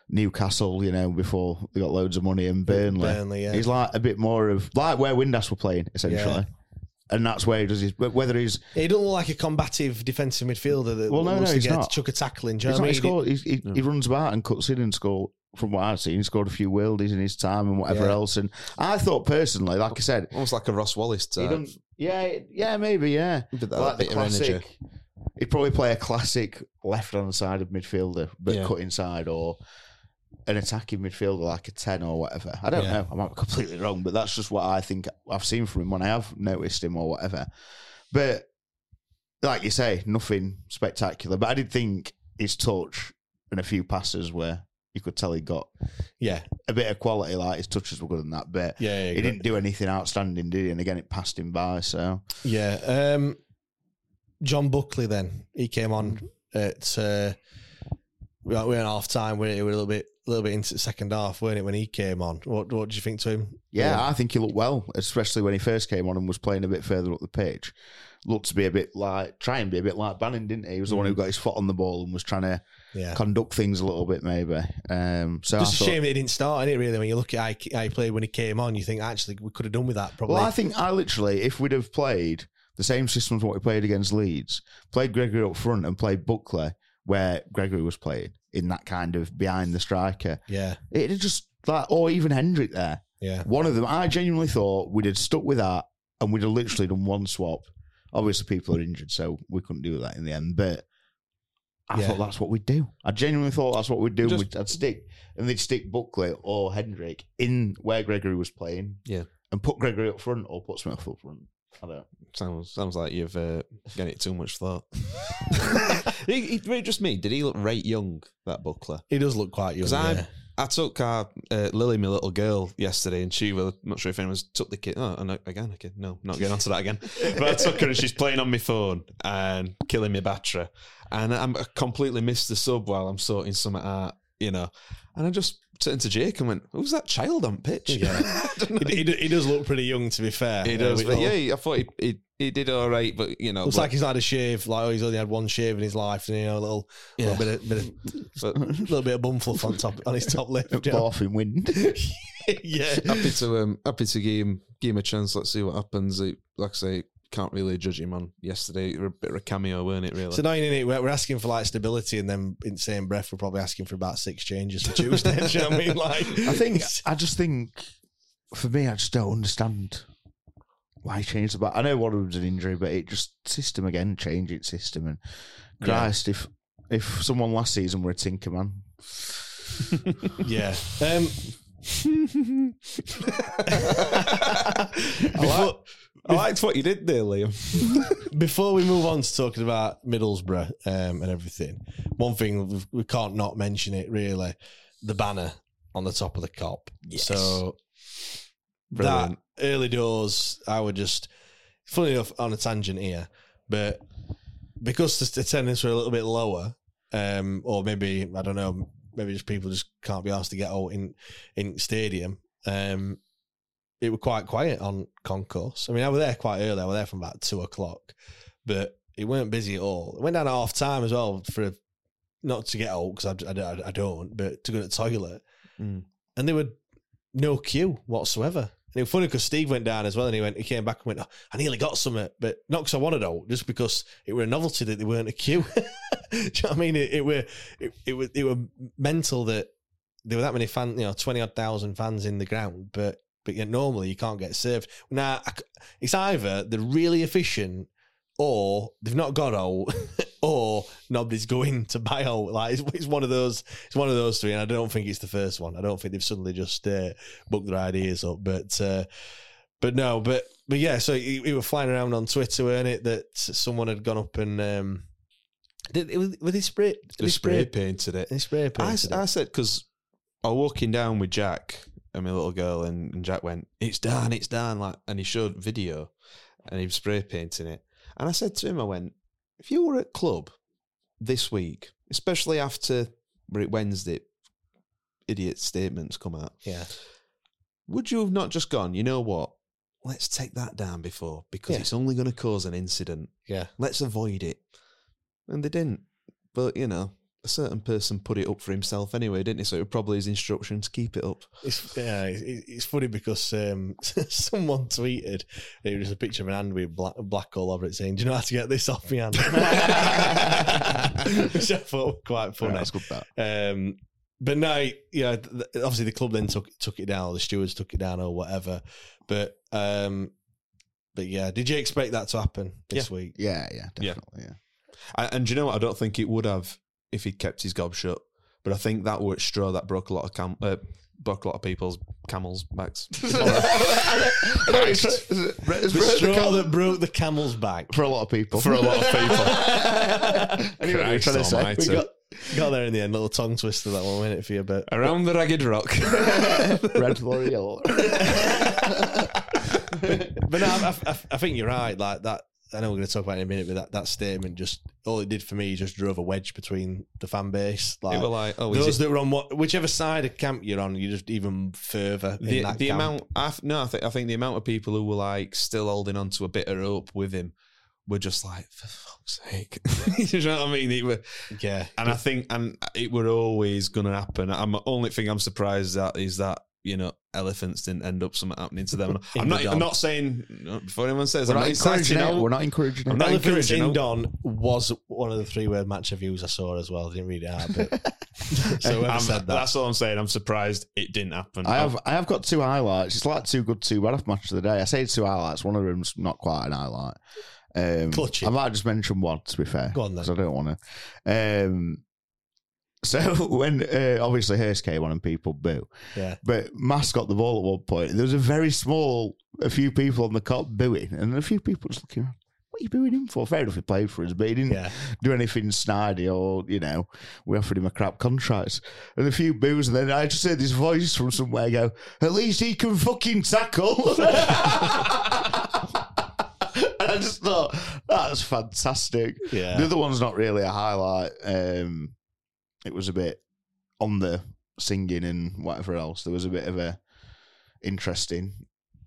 Newcastle, you know, before they got loads of money in Burnley,
Burnley, yeah.
he's like a bit more of like where Windass were playing essentially.
Yeah.
And that's where he does his. Whether he's
He doesn't look like a combative defensive midfielder that
Well, no,
wants
no,
to
he's
get
not.
to chuck a tackle in. Do you
He's
know
not, he,
I mean?
scored, he's, he, he runs about and cuts in and score. From what I've seen, he scored a few worldies in his time and whatever
Yeah.
else. And I thought personally, like I said,
Almost like a Ross Wallace type.
yeah, yeah, maybe, yeah.
That
Like the
energy.
classic. He'd probably play a classic left-hand side of midfielder, but
Yeah.
cut inside, or an attacking midfielder like a ten or whatever. I don't
Yeah.
know. I might be completely wrong, but that's just what I think I've seen from him when I have noticed him or whatever. But like you say, nothing spectacular. But I did think his touch and a few passes where you could tell he got
Yeah,
a bit of quality. Like his touches were good in that bit.
yeah, yeah.
He didn't do anything outstanding, did he? And again, it passed him by. So
Yeah. Um, John Buckley, then he came on at uh, we were in half time. We were a little bit, a little bit into the second half, weren't it? When he came on, what what did you think to him?
Yeah, I think he looked well, especially when he first came on and was playing a bit further up the pitch. Looked to be a bit like, try and be a bit like Bannon, didn't he? He was the one who got his foot on the ball and was trying to
yeah.
conduct things a little bit, maybe. Um, so
Just
I
a
thought-
shame that he didn't start, is it? Really, when you look at how he, how he played when he came on, you think actually we could have done with that. Probably.
Well, I think I literally, if we'd have played the same system as what we played against Leeds, played Gregory up front and played Buckley where Gregory was playing in that kind of behind the striker,
yeah,
it'd just like, or even Hendrick there.
Yeah.
One of them, I genuinely thought we'd have stuck with that and we'd have literally done one swap. Obviously, people are injured, so we couldn't do that in the end. But I
Yeah.
thought that's what we'd do. I genuinely thought that's what we'd do.
Just-
we'd, I'd stick and they'd stick Buckley or Hendrick in where Gregory was playing.
Yeah.
and put Gregory up front or put Smith up front. I don't. know.
Sounds sounds like you've uh, given it too much thought. he, he, just me. Did he look right young? That buckler.
He does look quite young.
Because I
yeah.
I took our uh, Lily, my little girl, yesterday, and she was I'm not sure if anyone's took the kid. Oh, no, again, again, no, not getting onto that again. But I took her and she's playing on my phone and killing my battery, and I'm I completely missed the sub while I'm sorting some out, you know. And I just turned to Jake and went, "Who's that child on pitch?"
Yeah. he, he, he does look pretty young, to be fair.
He does, but yeah, I thought he, he he did all right, but you know,
Looks
but-
like he's had a shave. Like oh, he's only had one shave in his life, and you know, a little,
Yeah.
little bit of, bit of little bit of bum fluff on top on his top lip. you know?
Barf in wind.
yeah,
happy to um happy to give him give him a chance. Let's see what happens. It, like I say, can't really judge him on yesterday. It was a bit of a cameo, weren't it? Really.
It's annoying, is We're, we're asking for like stability, and then in the same breath, we're probably asking for about six changes for Tuesday. Do you know what I mean? Like,
I think I just think for me, I just don't understand why he changed the back. I know what was an injury, but it just system again, change its system. And
Yeah.
Christ, if if someone last season were a tinker man,
yeah. Um,
I, like, I liked what you did there, Liam.
Before we move on to talking about Middlesbrough um, and everything, one thing we've- we can't not mention it really: the banner on the top of the Kop. Yes. So
Brilliant.
that early doors, I would just, funny enough, on a tangent here, but because the attendance were a little bit lower, um, or maybe I don't know, maybe just people just can't be asked to get out in in stadium. Um, it was quite quiet on concourse. I mean, I was there quite early. I was there from about two o'clock, but it weren't busy at all. It went down at half time as well for not to get out because I, I, I don't, but to go to the toilet.
Mm.
And there were no queue whatsoever. And it was funny because Steve went down as well, and he went, he came back and went, oh, I nearly got some, it, but not because I wanted out, just because it were a novelty that they weren't a queue. Do you know what I mean? It, it were it, it was it were mental that there were that many fans, you know, twenty odd thousand fans in the ground, but but yet normally you can't get served. Now it's either they're really efficient or they've not got out, or nobody's going to buy out. Like it's, it's one of those, it's one of those three, and I don't think it's the first one. I don't think they've suddenly just uh, booked their ideas up, but uh, but no, but but yeah. So we we were flying around on Twitter, weren't it? That someone had gone up and um, did it was with his spray,
They spray painted it.
They spray painted
I
it.
said because I was walking down with Jack and my little girl, and, and Jack went, "It's done, it's done!" Like, and he showed video, and he was spray painting it. And I said to him, "I went, if you were at club this week, especially after Wednesday, idiot statements come out,
Yeah.
would you have not just gone? You know what? Let's take that down before because
Yeah.
it's only going to cause an incident.
Yeah.
Let's avoid it. And they didn't. But you know, a certain person put it up for himself anyway, didn't he? So it was probably his instructions to keep it up.
It's yeah, it's, it's funny because um, someone tweeted it was a picture of an hand with black, black all over it, saying, "Do you know how to get this off my hand?" Which I thought was quite funny.
Yeah, that's good, that.
Um, but no, yeah, obviously the club then took took it down, or the stewards took it down, or whatever. But um, but yeah, did you expect that to happen this
Yeah.
week?
Yeah, yeah,
Yeah.
definitely. Yeah.
I, and do you know what? I don't think it would have if he'd kept his gob shut. But I think that was straw that broke a lot of cam- uh, broke a lot of people's camels' backs.
The straw that broke the camel's back.
for a lot of people.
For a lot of people.
I knew what you were trying to say.
We got, got there in the end, little tongue twister that one, wasn't it for you? But
Around the ragged rock.
Red for yellow.
but no, I, I, I think you're right. Like that, I know we're going to talk about it in a minute, but that, that statement just all it did for me just drove a wedge between the fan base. Like,
They were like, oh,
those that were on what, whichever side of camp you're on, you're just even further in
the,
that
the amount I no I think I think the amount of people who were like still holding on to a bit of hope with him were just like for fuck's sake. You know what I mean? It were,
yeah.
and I think and it were always gonna happen. I'm the only thing I'm surprised at is that you know elephants didn't end up something happening to them. I'm not. I'm not saying no, before anyone says.
We're
I'm
not
not
encouraging it.
out-
We're not encouraging
I'm not
Elephants
encouraging
in. Don was one of the three word match reviews I saw as well. I didn't read it out, but so whoever
I'm-
said that.
That's all I'm saying. I'm surprised it didn't happen.
I have I have got two highlights. It's like two good, two bad off match of the day. I say two highlights. One of them's not quite an highlight. Um,
Clutch.
I might just mention one to be fair.
Go on then.
'cause I don't want to. Um, so when uh, obviously Hirst came on and people boo,
Yeah.
but Mass got the ball at one point. There was a very small, a few people on the Kop booing, and a few people just looking around. What are you booing him for? Fair enough, he played for us, but he didn't
Yeah.
do anything snidey or, you know, we offered him a crap contract. And a few boos, and then I just heard this voice from somewhere go, at least he can fucking tackle. and I just thought, that's fantastic.
Yeah.
The other one's not really a highlight. Um, it was a bit on the singing and whatever else. There was a bit of a interesting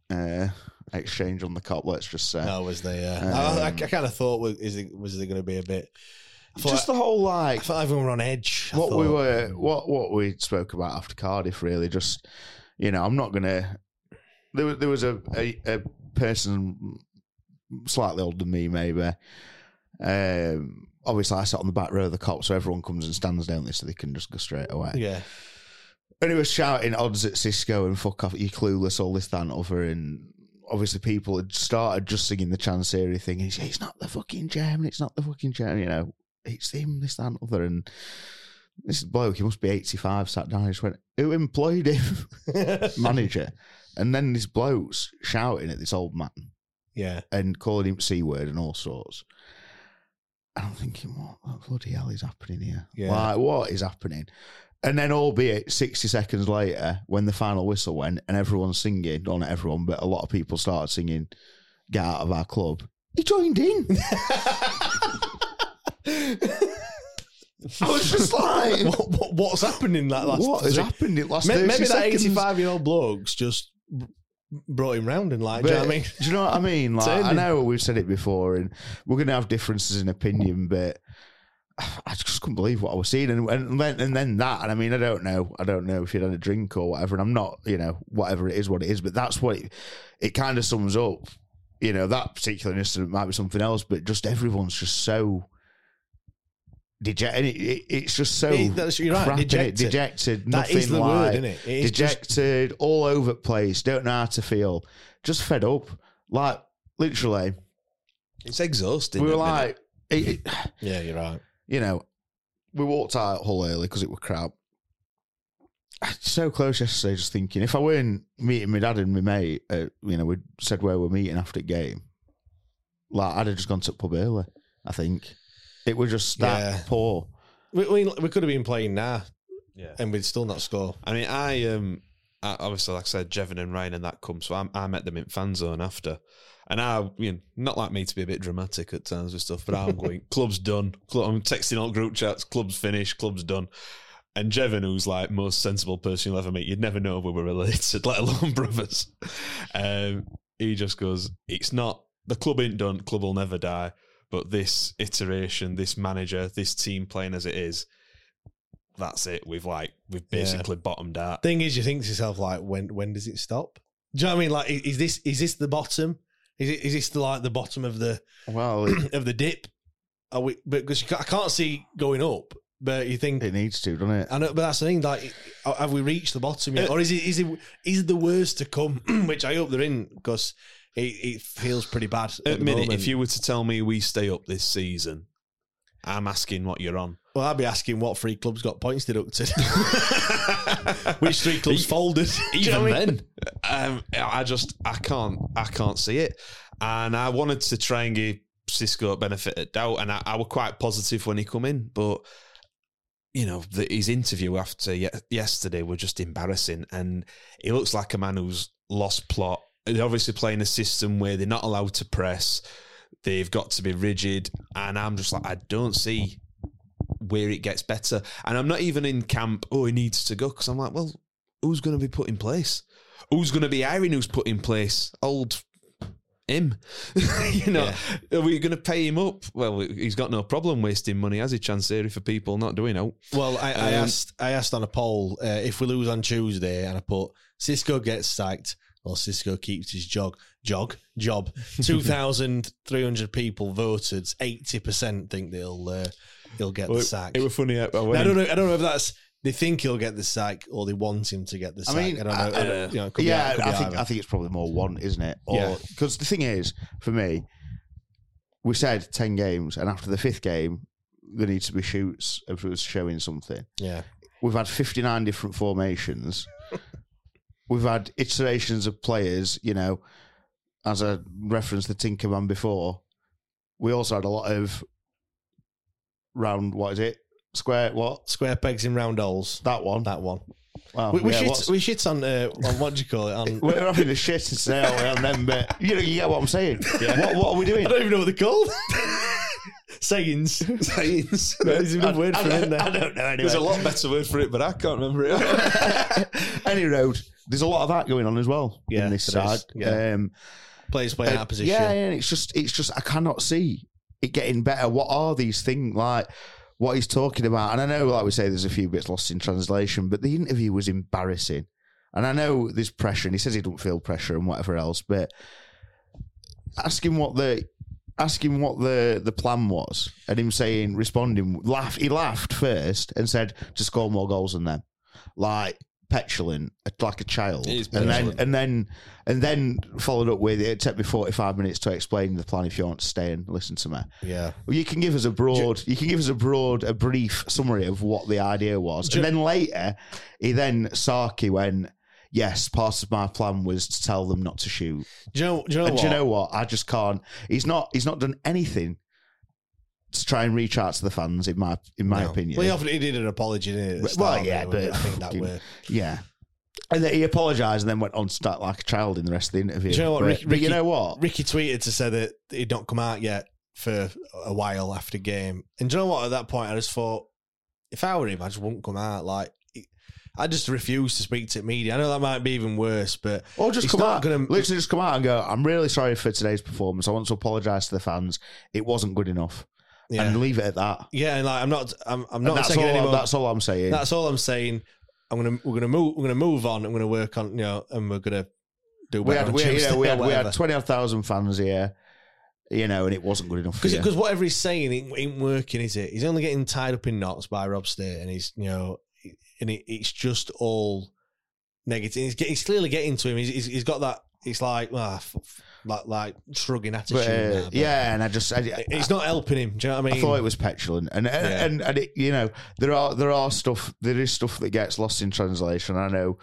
uh, exchange on the Kop, let's just say.
No, was they? Uh, I, I, I
Um,
kind of thought was is it was it going to be a bit? I thought,
just the whole like.
I thought everyone were on edge. I
what we were what what we spoke about after Cardiff really just you know I'm not gonna there was there was a a, a person slightly older than me maybe um obviously I sat on the back row of the Kop so everyone comes and stands down there so they can just go straight away.
Yeah,
and he was shouting odds at Xisco and fuck off you clueless all this that and other and obviously people had started just singing the Chansiri thing and he's it's not the fucking German it's not the fucking German you know. It's him this that and other and this bloke he must be 85 sat down and just went who employed him? Manager. And then this bloke's shouting at this old man
yeah.
and calling him c word and all sorts and I'm thinking what oh, the bloody hell is happening here
Yeah.
like what is happening and then, albeit 60 seconds later, when the final whistle went and everyone's singing, not everyone, but a lot of people started singing, Get Out of Our Club, he joined in. I was just like,
what, what, what's happened in that last?
what has happened in last
May-
30
Maybe that eighty-five-year-old bloke's just brought him round and like, do you know what I mean?
do you know what I mean? Like, I know we've said it before, and we're going to have differences in opinion, but I just couldn't believe what I was seeing, and, and then and then that, and I mean, I don't know, I don't know if you'd had a drink or whatever, and I'm not, you know, whatever it is, what it is, but that's what it, it kind of sums up. You know, that particular incident might be something else, but just everyone's just so dejected. It, it, it's just so
It- that's- you're right,
crap,
dejected.
dejected.
That
nothing
is the
like,
word, isn't it? It is just-
dejected, all over the place. Don't know how to feel. Just fed up. Like literally,
It's exhausting.
we were
at the minute.
like,
Yeah, you're right.
you know, we walked out Hull early because it was crap. So close yesterday, just thinking if I weren't meeting my dad and my mate, uh, you know, we said where we're meeting after the game. Like I'd have just gone to the pub early. I think it was just that
Yeah.
poor.
We, we, we could have been playing now,
Yeah.
and we'd still not score.
I mean, I um, I, obviously, like I said, Jevon and Ryan and that come. So I, I met them in fan zone after, and I, you know, not like me to be a bit dramatic at times with stuff, but I'm going, club's done. Club, I'm texting all group chats. Club's finished. Club's done. And Jevon, who's like most sensible person you'll ever meet, you'd never know we were related, let alone brothers. Um, he just goes, "It's not the club ain't done. Club will never die." But this iteration, this manager, this team playing as it is, that's it. We've like we've
Yeah.
basically bottomed out.
Thing is, you think to yourself like, when when does it stop? Do you know what I mean? Like, is this is this the bottom? Is it is this the, like the bottom of the
Well, it,
of the dip? Are we? Because I can't see going up. But you think
it needs to, doesn't it?
I know, but that's the thing. Like, have we reached the bottom yet,
Uh,
or is it is it is it the worst to come? Which I hope they're in because it, it feels pretty bad. At,
At
the
minute, if you were to tell me we stay up this season, I'm asking what you're on.
well, I'd be asking what three clubs got points deducted. Which three clubs folded? Do you know
Even
I mean?
then, um, I just I can't I can't see it, and I wanted to try and give Xisco benefit of doubt, and I, I was quite positive when he come in, but you know the, his interview after ye- yesterday was just embarrassing, and he looks like a man who's lost plot. They're obviously playing a system where they're not allowed to press. They've got to be rigid, and I'm just like I don't see where it gets better. And I'm not even in camp. Oh, he needs to go because I'm like, well, who's going to be put in place? Who's going to be hiring? Who's put in place? Old him. you know, are we going to pay him up? Well, he's got no problem wasting money, has he? Chansiri for people not doing out.
Well, I, I
Um,
asked I asked on a poll uh, if we lose on Tuesday, and I put Xisco gets sacked or Xisco keeps his jog jog job. Two thousand three hundred people voted. Eighty percent think that he'll uh, he'll get
Well,
the
it-
sack.
it was funny, I- I
Now, I don't know. I don't know if that's they think he'll get the sack or they want him to get the
I
sack.
mean,
I don't know. I don't- you know, it be
yeah,
either-
I think
either.
I think it's probably more one, isn't it?
Yeah.
Or because the thing is, for me, we said ten games, and after the fifth game, there needs to be shoots if it was showing something.
Yeah.
We've had fifty nine different formations. We've had iterations of players. You know, as I referenced the Tinkerman before, we also had a lot of round. What is it? Square what?
Square pegs in round holes.
That one.
That one.
Wow,
we, we
yeah,
shit.
what's-
We shit on uh, on what do you call it? On
We're having a shit today on them, but you know, you get what I'm saying. What, what are we doing?
I don't even know what they're called. Sayings. Sayings. There's another word for it there.
I don't know. Anyway.
There's a lot better word for it, but I can't remember it.
Any road. There's a lot of that going on as well
Yeah,
in this
there is.
side.
Yeah.
Um,
Players playing
uh,
out position.
Yeah, yeah, it's just, it's just, I cannot see it getting better. What are these things like? What he's talking about, and I know, like we say, there's a few bits lost in translation, but the interview was embarrassing. And I know there's pressure, and he says he don't feel pressure and whatever else, but ask him what the ask him what the the plan was, and him saying, responding, laugh. He laughed first and said to score more goals than them, like petulant, like a child, and then and then and then followed up with it took me 45 minutes to explain the plan if you want to stay and listen to me
Yeah.
well, you can give us a broad you can give us a broad a brief summary of what the idea was and then later he then Saki went yes part of my plan was to tell them not to shoot
Do you know? Do you know
and
what?
do you know what I just can't he's not he's not done anything to try and reach out to the fans in my in my
No.
opinion
Well, he, offered, he did an apology, didn't he?
well yeah but
I think that way.
yeah and then he apologised and then went on to start like a child in the rest of the interview.
Do you know what?
But,
Ricky,
but you know what?
Ricky tweeted to say that he'd not come out yet for a while after game. And do you know what? At that point, I just thought, if I were him, I just wouldn't come out. Like, I just refuse to speak to media. I know that might be even worse, but
Or just come out,
gonna-
literally just come out and go. I'm really sorry for today's performance. I want to apologise to the fans. It wasn't good enough,
Yeah.
and leave it at that.
Yeah, and like I'm not, I'm, I'm not
saying
taking
all.
any
I'm-
more.
That's all I'm saying.
That's all I'm saying. I'm gonna, we're gonna move, we're gonna move on. I'm gonna work on, you know, and we're gonna do
we had, we, know, we had, we had twenty odd thousand fans here, you know, and it wasn't good enough
Because because whatever he's saying ain't, ain't working, is it? He's only getting tied up in knots by Rob State, and he's you know, and it, it's just all negative. He's, get- he's clearly getting to him. He's, he's, he's got that. It's like ah, f- f- like like shrugging attitude.
But, uh,
now,
yeah, and I just, I,
it's not helping him. Do you know what I mean?
I thought it was petulant, and and,
Yeah.
and, and it, you know there are there are stuff there is stuff that gets lost in translation. I know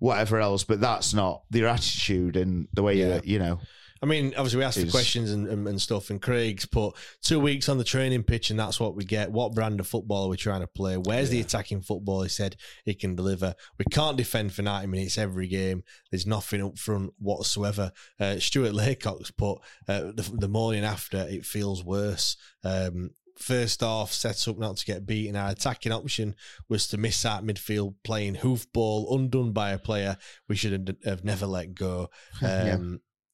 whatever else, but that's not their attitude and the way
Yeah.
you you know.
I mean, obviously, we asked
is-
questions and, and, and stuff, and Craig's put two weeks on the training pitch, and that's what we get. What brand of football are we trying to play? Where's the attacking football he said he can deliver? We can't defend for 90 minutes every game. There's nothing up front whatsoever. Uh, Stuart Laycock's put uh, the, the morning after, it feels worse. Um, First off, set up not to get beaten. Our attacking option was to miss out midfield playing hoofball, undone by a player we should have- have never let go.
Yeah.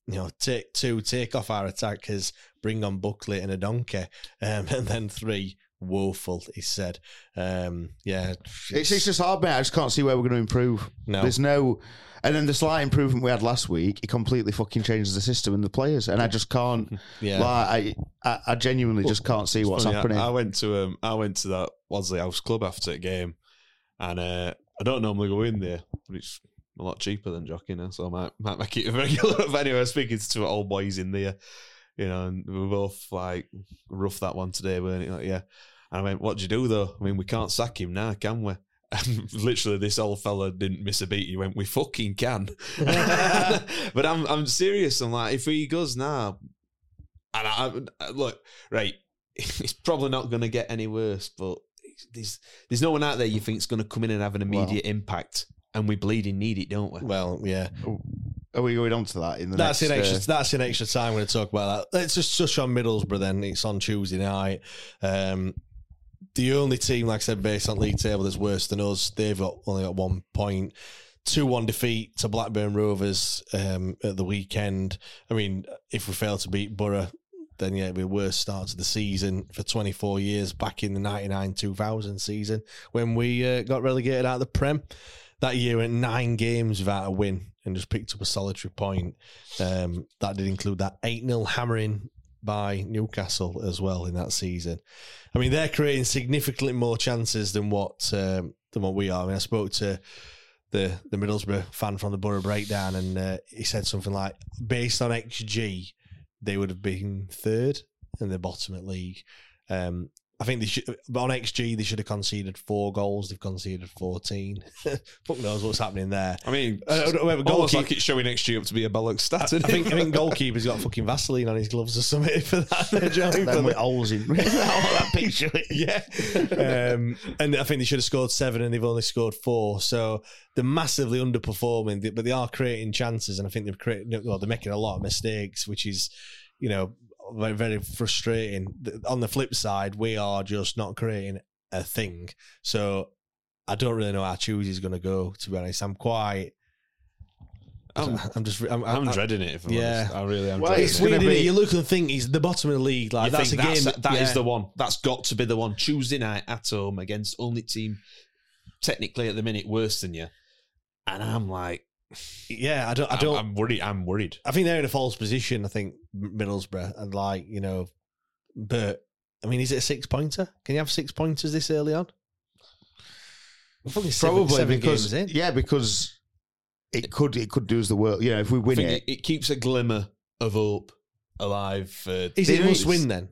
You know, take two, take off our attackers, bring on Buckley and a donkey, um, and then three, woeful. He said, um, "Yeah,
It's, it's just hard, mate. I just can't see where we're going to improve.
No.
There's no. And then the slight improvement we had last week, it completely fucking changes the system and the players, and I just can't.
Yeah.
like, I, I, I genuinely just can't see what's
Funny, I-
happening.
I, went to um, I went to that Wadsley House Club after the game, and uh, I don't normally go in there, but it's a lot cheaper than jockey now, so I might might make it a regular. but anyway, I was speaking to two old boys in there, you know, and we were both like rough that one today, weren't it? Like, yeah. And I went, "What'd you do though? I mean, we can't sack him now, can we?" And literally, this old fella didn't miss a beat. He went, "We fucking can." but I'm I'm serious. I'm like, if he goes now, and I, I look right, it's probably not going to get any worse. But there's there's no one out there you think is going to come in and have an immediate impact, and we bleeding need it, don't we?
well, yeah."
Are we going on to that in the
That's
next?
in extra.
uh,
that's in extra time. We're going to talk about that. Let's just touch on Middlesbrough. Then it's on Tuesday night. Um, the only team, like I said, based on league table that's worse than us. They've got only got one point. two one defeat to Blackburn Rovers um, at the weekend. I mean, if we fail to beat Borough, then yeah, it'd be the worst start to the season for 24 years back in the 99 2000 season when we uh, got relegated out of the Prem. That year, went nine games without a win and just picked up a solitary point. Um, that did include that 8 0 hammering by Newcastle as well in that season. I mean, they're creating significantly more chances than what um, than what we are. I mean, I spoke to the the Middlesbrough fan from the Borough Breakdown, and uh, he said something like, based on XG, they would have been third in the bottom at league. Um, I think they should on XG they should have conceded four goals. They've conceded fourteen. Fuck knows what's happening there.
I mean,
Uh, whoever
almost like it's showing XG up to be a bollock stat.
I
isn't
think I think goalkeeper's got fucking Vaseline on his gloves or something for that. Johnny,
Them
for
with holes in that picture.
yeah. Um, and I think they should have scored seven and they've only scored four. So they're massively underperforming, but they are creating chances. And I think they've created, well, they're making a lot of mistakes, which is, you know, very, very frustrating. On the flip side, we are just not creating a thing. So I don't really know how Choose is going to go, to be honest. I'm quite.
I'm,
I'm just. I'm,
I'm
I'm-
dreading it. If I'm
Yeah.
honest. I really am.
Well,
It's
it.
gonna
weird, innit?
be-
You look and think he's the bottom of the league. Like that's a
think
game.
that's, that is
yeah.
the one. That's got to be the one. Tuesday night at home against only team technically at the minute worse than you. And I'm like,
Yeah, I don't. I
I'm,
don't.
I'm worried. I'm worried.
I think they're in a false position. I think Middlesbrough and like you know, but I mean, is it a six pointer? Can you have six pointers this early on? We're seven-
Probably
seven
because
games in.
yeah, because it could it could do us the world. You know, if we
I
win
think
it,
it, it keeps a glimmer of hope alive. For
Is it
It
must win then?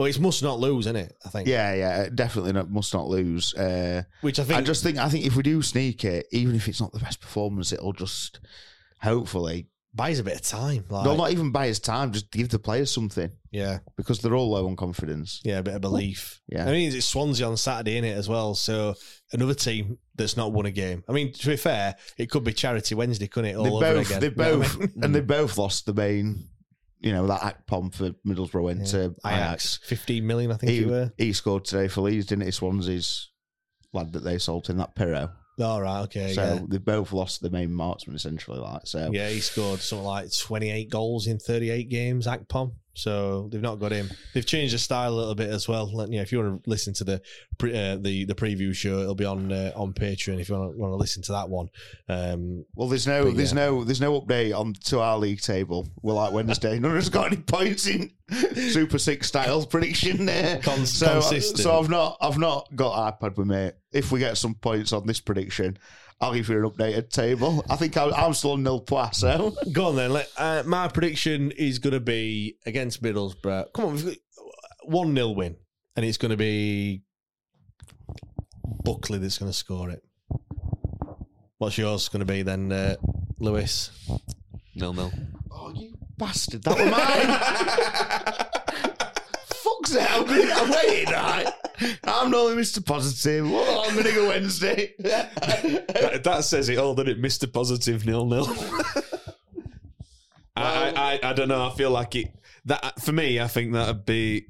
Well, it's must not lose, isn't it? I think.
yeah, yeah, definitely not, must not lose. Uh,
Which I think.
I just think I think if we do sneak it, even if it's not the best performance, it'll just hopefully
buys a bit of time. Like,
they'll not even buy us time. Just give the players something
yeah,
because they're all low on confidence.
yeah, a bit of belief.
Yeah.
I mean, it's Swansea on Saturday in it as well. So another team that's not won a game. I mean, to be fair, it could be Charity Wednesday, couldn't it? All
They
over
both,
again.
they
You know I
both,
mean?
and they both lost the main. You know that Akpom for Middlesbrough went to
Ajax,
Ajax.
fifteen million, I think
He,
it were.
he scored today for Leeds, didn't he? Swansea's lad that they sold in that Piroe.
All right, okay,
so
yeah.
they both lost the main marksman essentially. Like so,
Yeah, he scored something like 28 goals in 38 games, Akpom. So they've not got him. They've changed the style a little bit as well. Like, you know, if you want to listen to the pre, uh, the the preview show, it'll be on uh, on Patreon if you want to, want to listen to that one. Um,
Well, there's no,
But
there's
yeah.
no, there's no update on to our league table. We're like Wednesday. None of us got any points in Super Six styles prediction there.
Con-
so,
consistent.
so I've not, I've not got iPad with me. If we get some points on this prediction, I'll give you an updated table. I think I'm, I'm still on nil plus. So
go on then. Let, uh, my prediction is going to be against Middlesbrough. Come on, we've got one 0 win, and it's going to be Buckley that's going to score it. What's yours going to be then, uh, Lewis?
nil nil.
oh, you bastard, that was mine. Fuck's sake, I'm, gonna, I'm waiting, right? I'm normally Mr. Positive. Well, I'm going to go Wednesday.
that, that says it all, doesn't it? Mr. Positive nil nil. I, I I don't know. I feel like it that for me. I think that'd be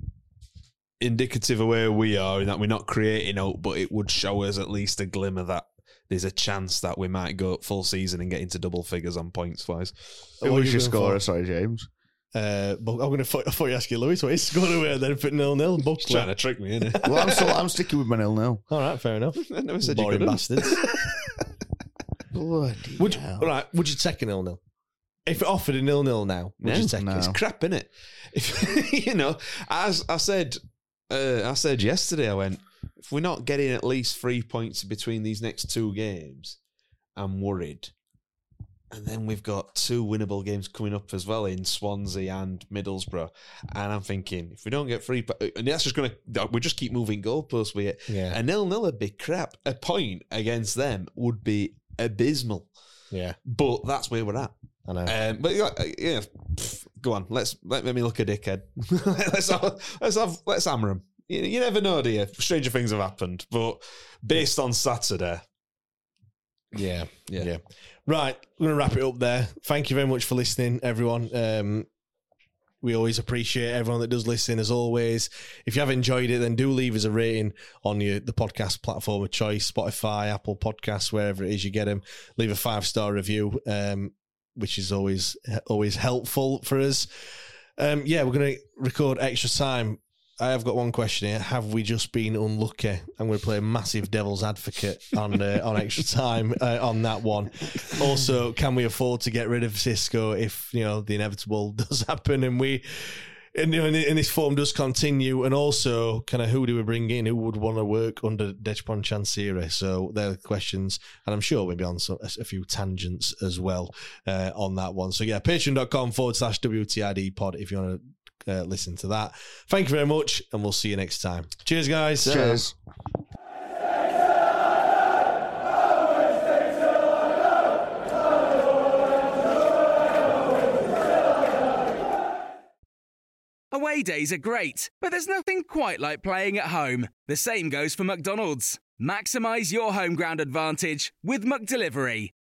indicative of where we are, in that we're not creating hope, but it would show us at least a glimmer that there's a chance that we might go full season and get into double figures on points wise.
Who
What
was your
going for?
scorer? Sorry, James.
Uh, but I'm going to. I thought you asked you Lewis what he's scored away then put nil nil. Buckley.
Trying to trick me, innit?
Well, I'm still, I'm sticking with my nil nil.
All right, fair enough.
I never said you
Boring
couldn't.
bastards.
Bloody
would you,
hell.
all right? Would you take a nil nil? If it offered a nil nil now, would you
No,
take
no.
it?
It's crap, innit? If you know, as I said, uh, I said yesterday, I went, if we're not getting at least three points between these next two games, I'm worried. And then we've got two winnable games coming up as well in Swansea and Middlesbrough. And I'm thinking, if we don't get three, and that's just going to, we just keep moving goalposts with it.
Yeah.
A nil nil would be crap. A point against them would be abysmal.
Yeah,
But that's where we're at.
I know.
Um, but yeah, yeah, pff, go on. Let's let me look a dickhead. let's have, let's have let's hammer him. You, you never know, do you? Stranger things have happened, but based on Saturday,
Yeah,
Yeah.
yeah, Right, we're going to wrap it up there. Thank you very much for listening, everyone. Um, We always appreciate everyone that does listen, as always. If you have enjoyed it, then do leave us a rating on your the podcast platform of choice, Spotify, Apple Podcasts, wherever it is you get them. Leave a five star review, um, which is always always helpful for us. Um, yeah, we're going to record extra time. I have got one question here. Have we just been unlucky? I'm going to play a massive devil's advocate on uh, on extra time uh, on that one. Also, can we afford to get rid of Xisco if you know the inevitable does happen and we and, you know, and this form does continue? And also, kind of who do we bring in? Who would want to work under Dejphon Chansiri? So there are questions, and I'm sure we'll be on some, a, a few tangents as well uh, on that one. So yeah, patreon.com forward slash WTID pod if you want to uh, listen to that. Thank you very much, and we'll see you next time. Cheers, guys.
Cheers.
Away days are great, but there's nothing quite like playing at home. The same goes for McDonald's. Maximize your home ground advantage with McDelivery.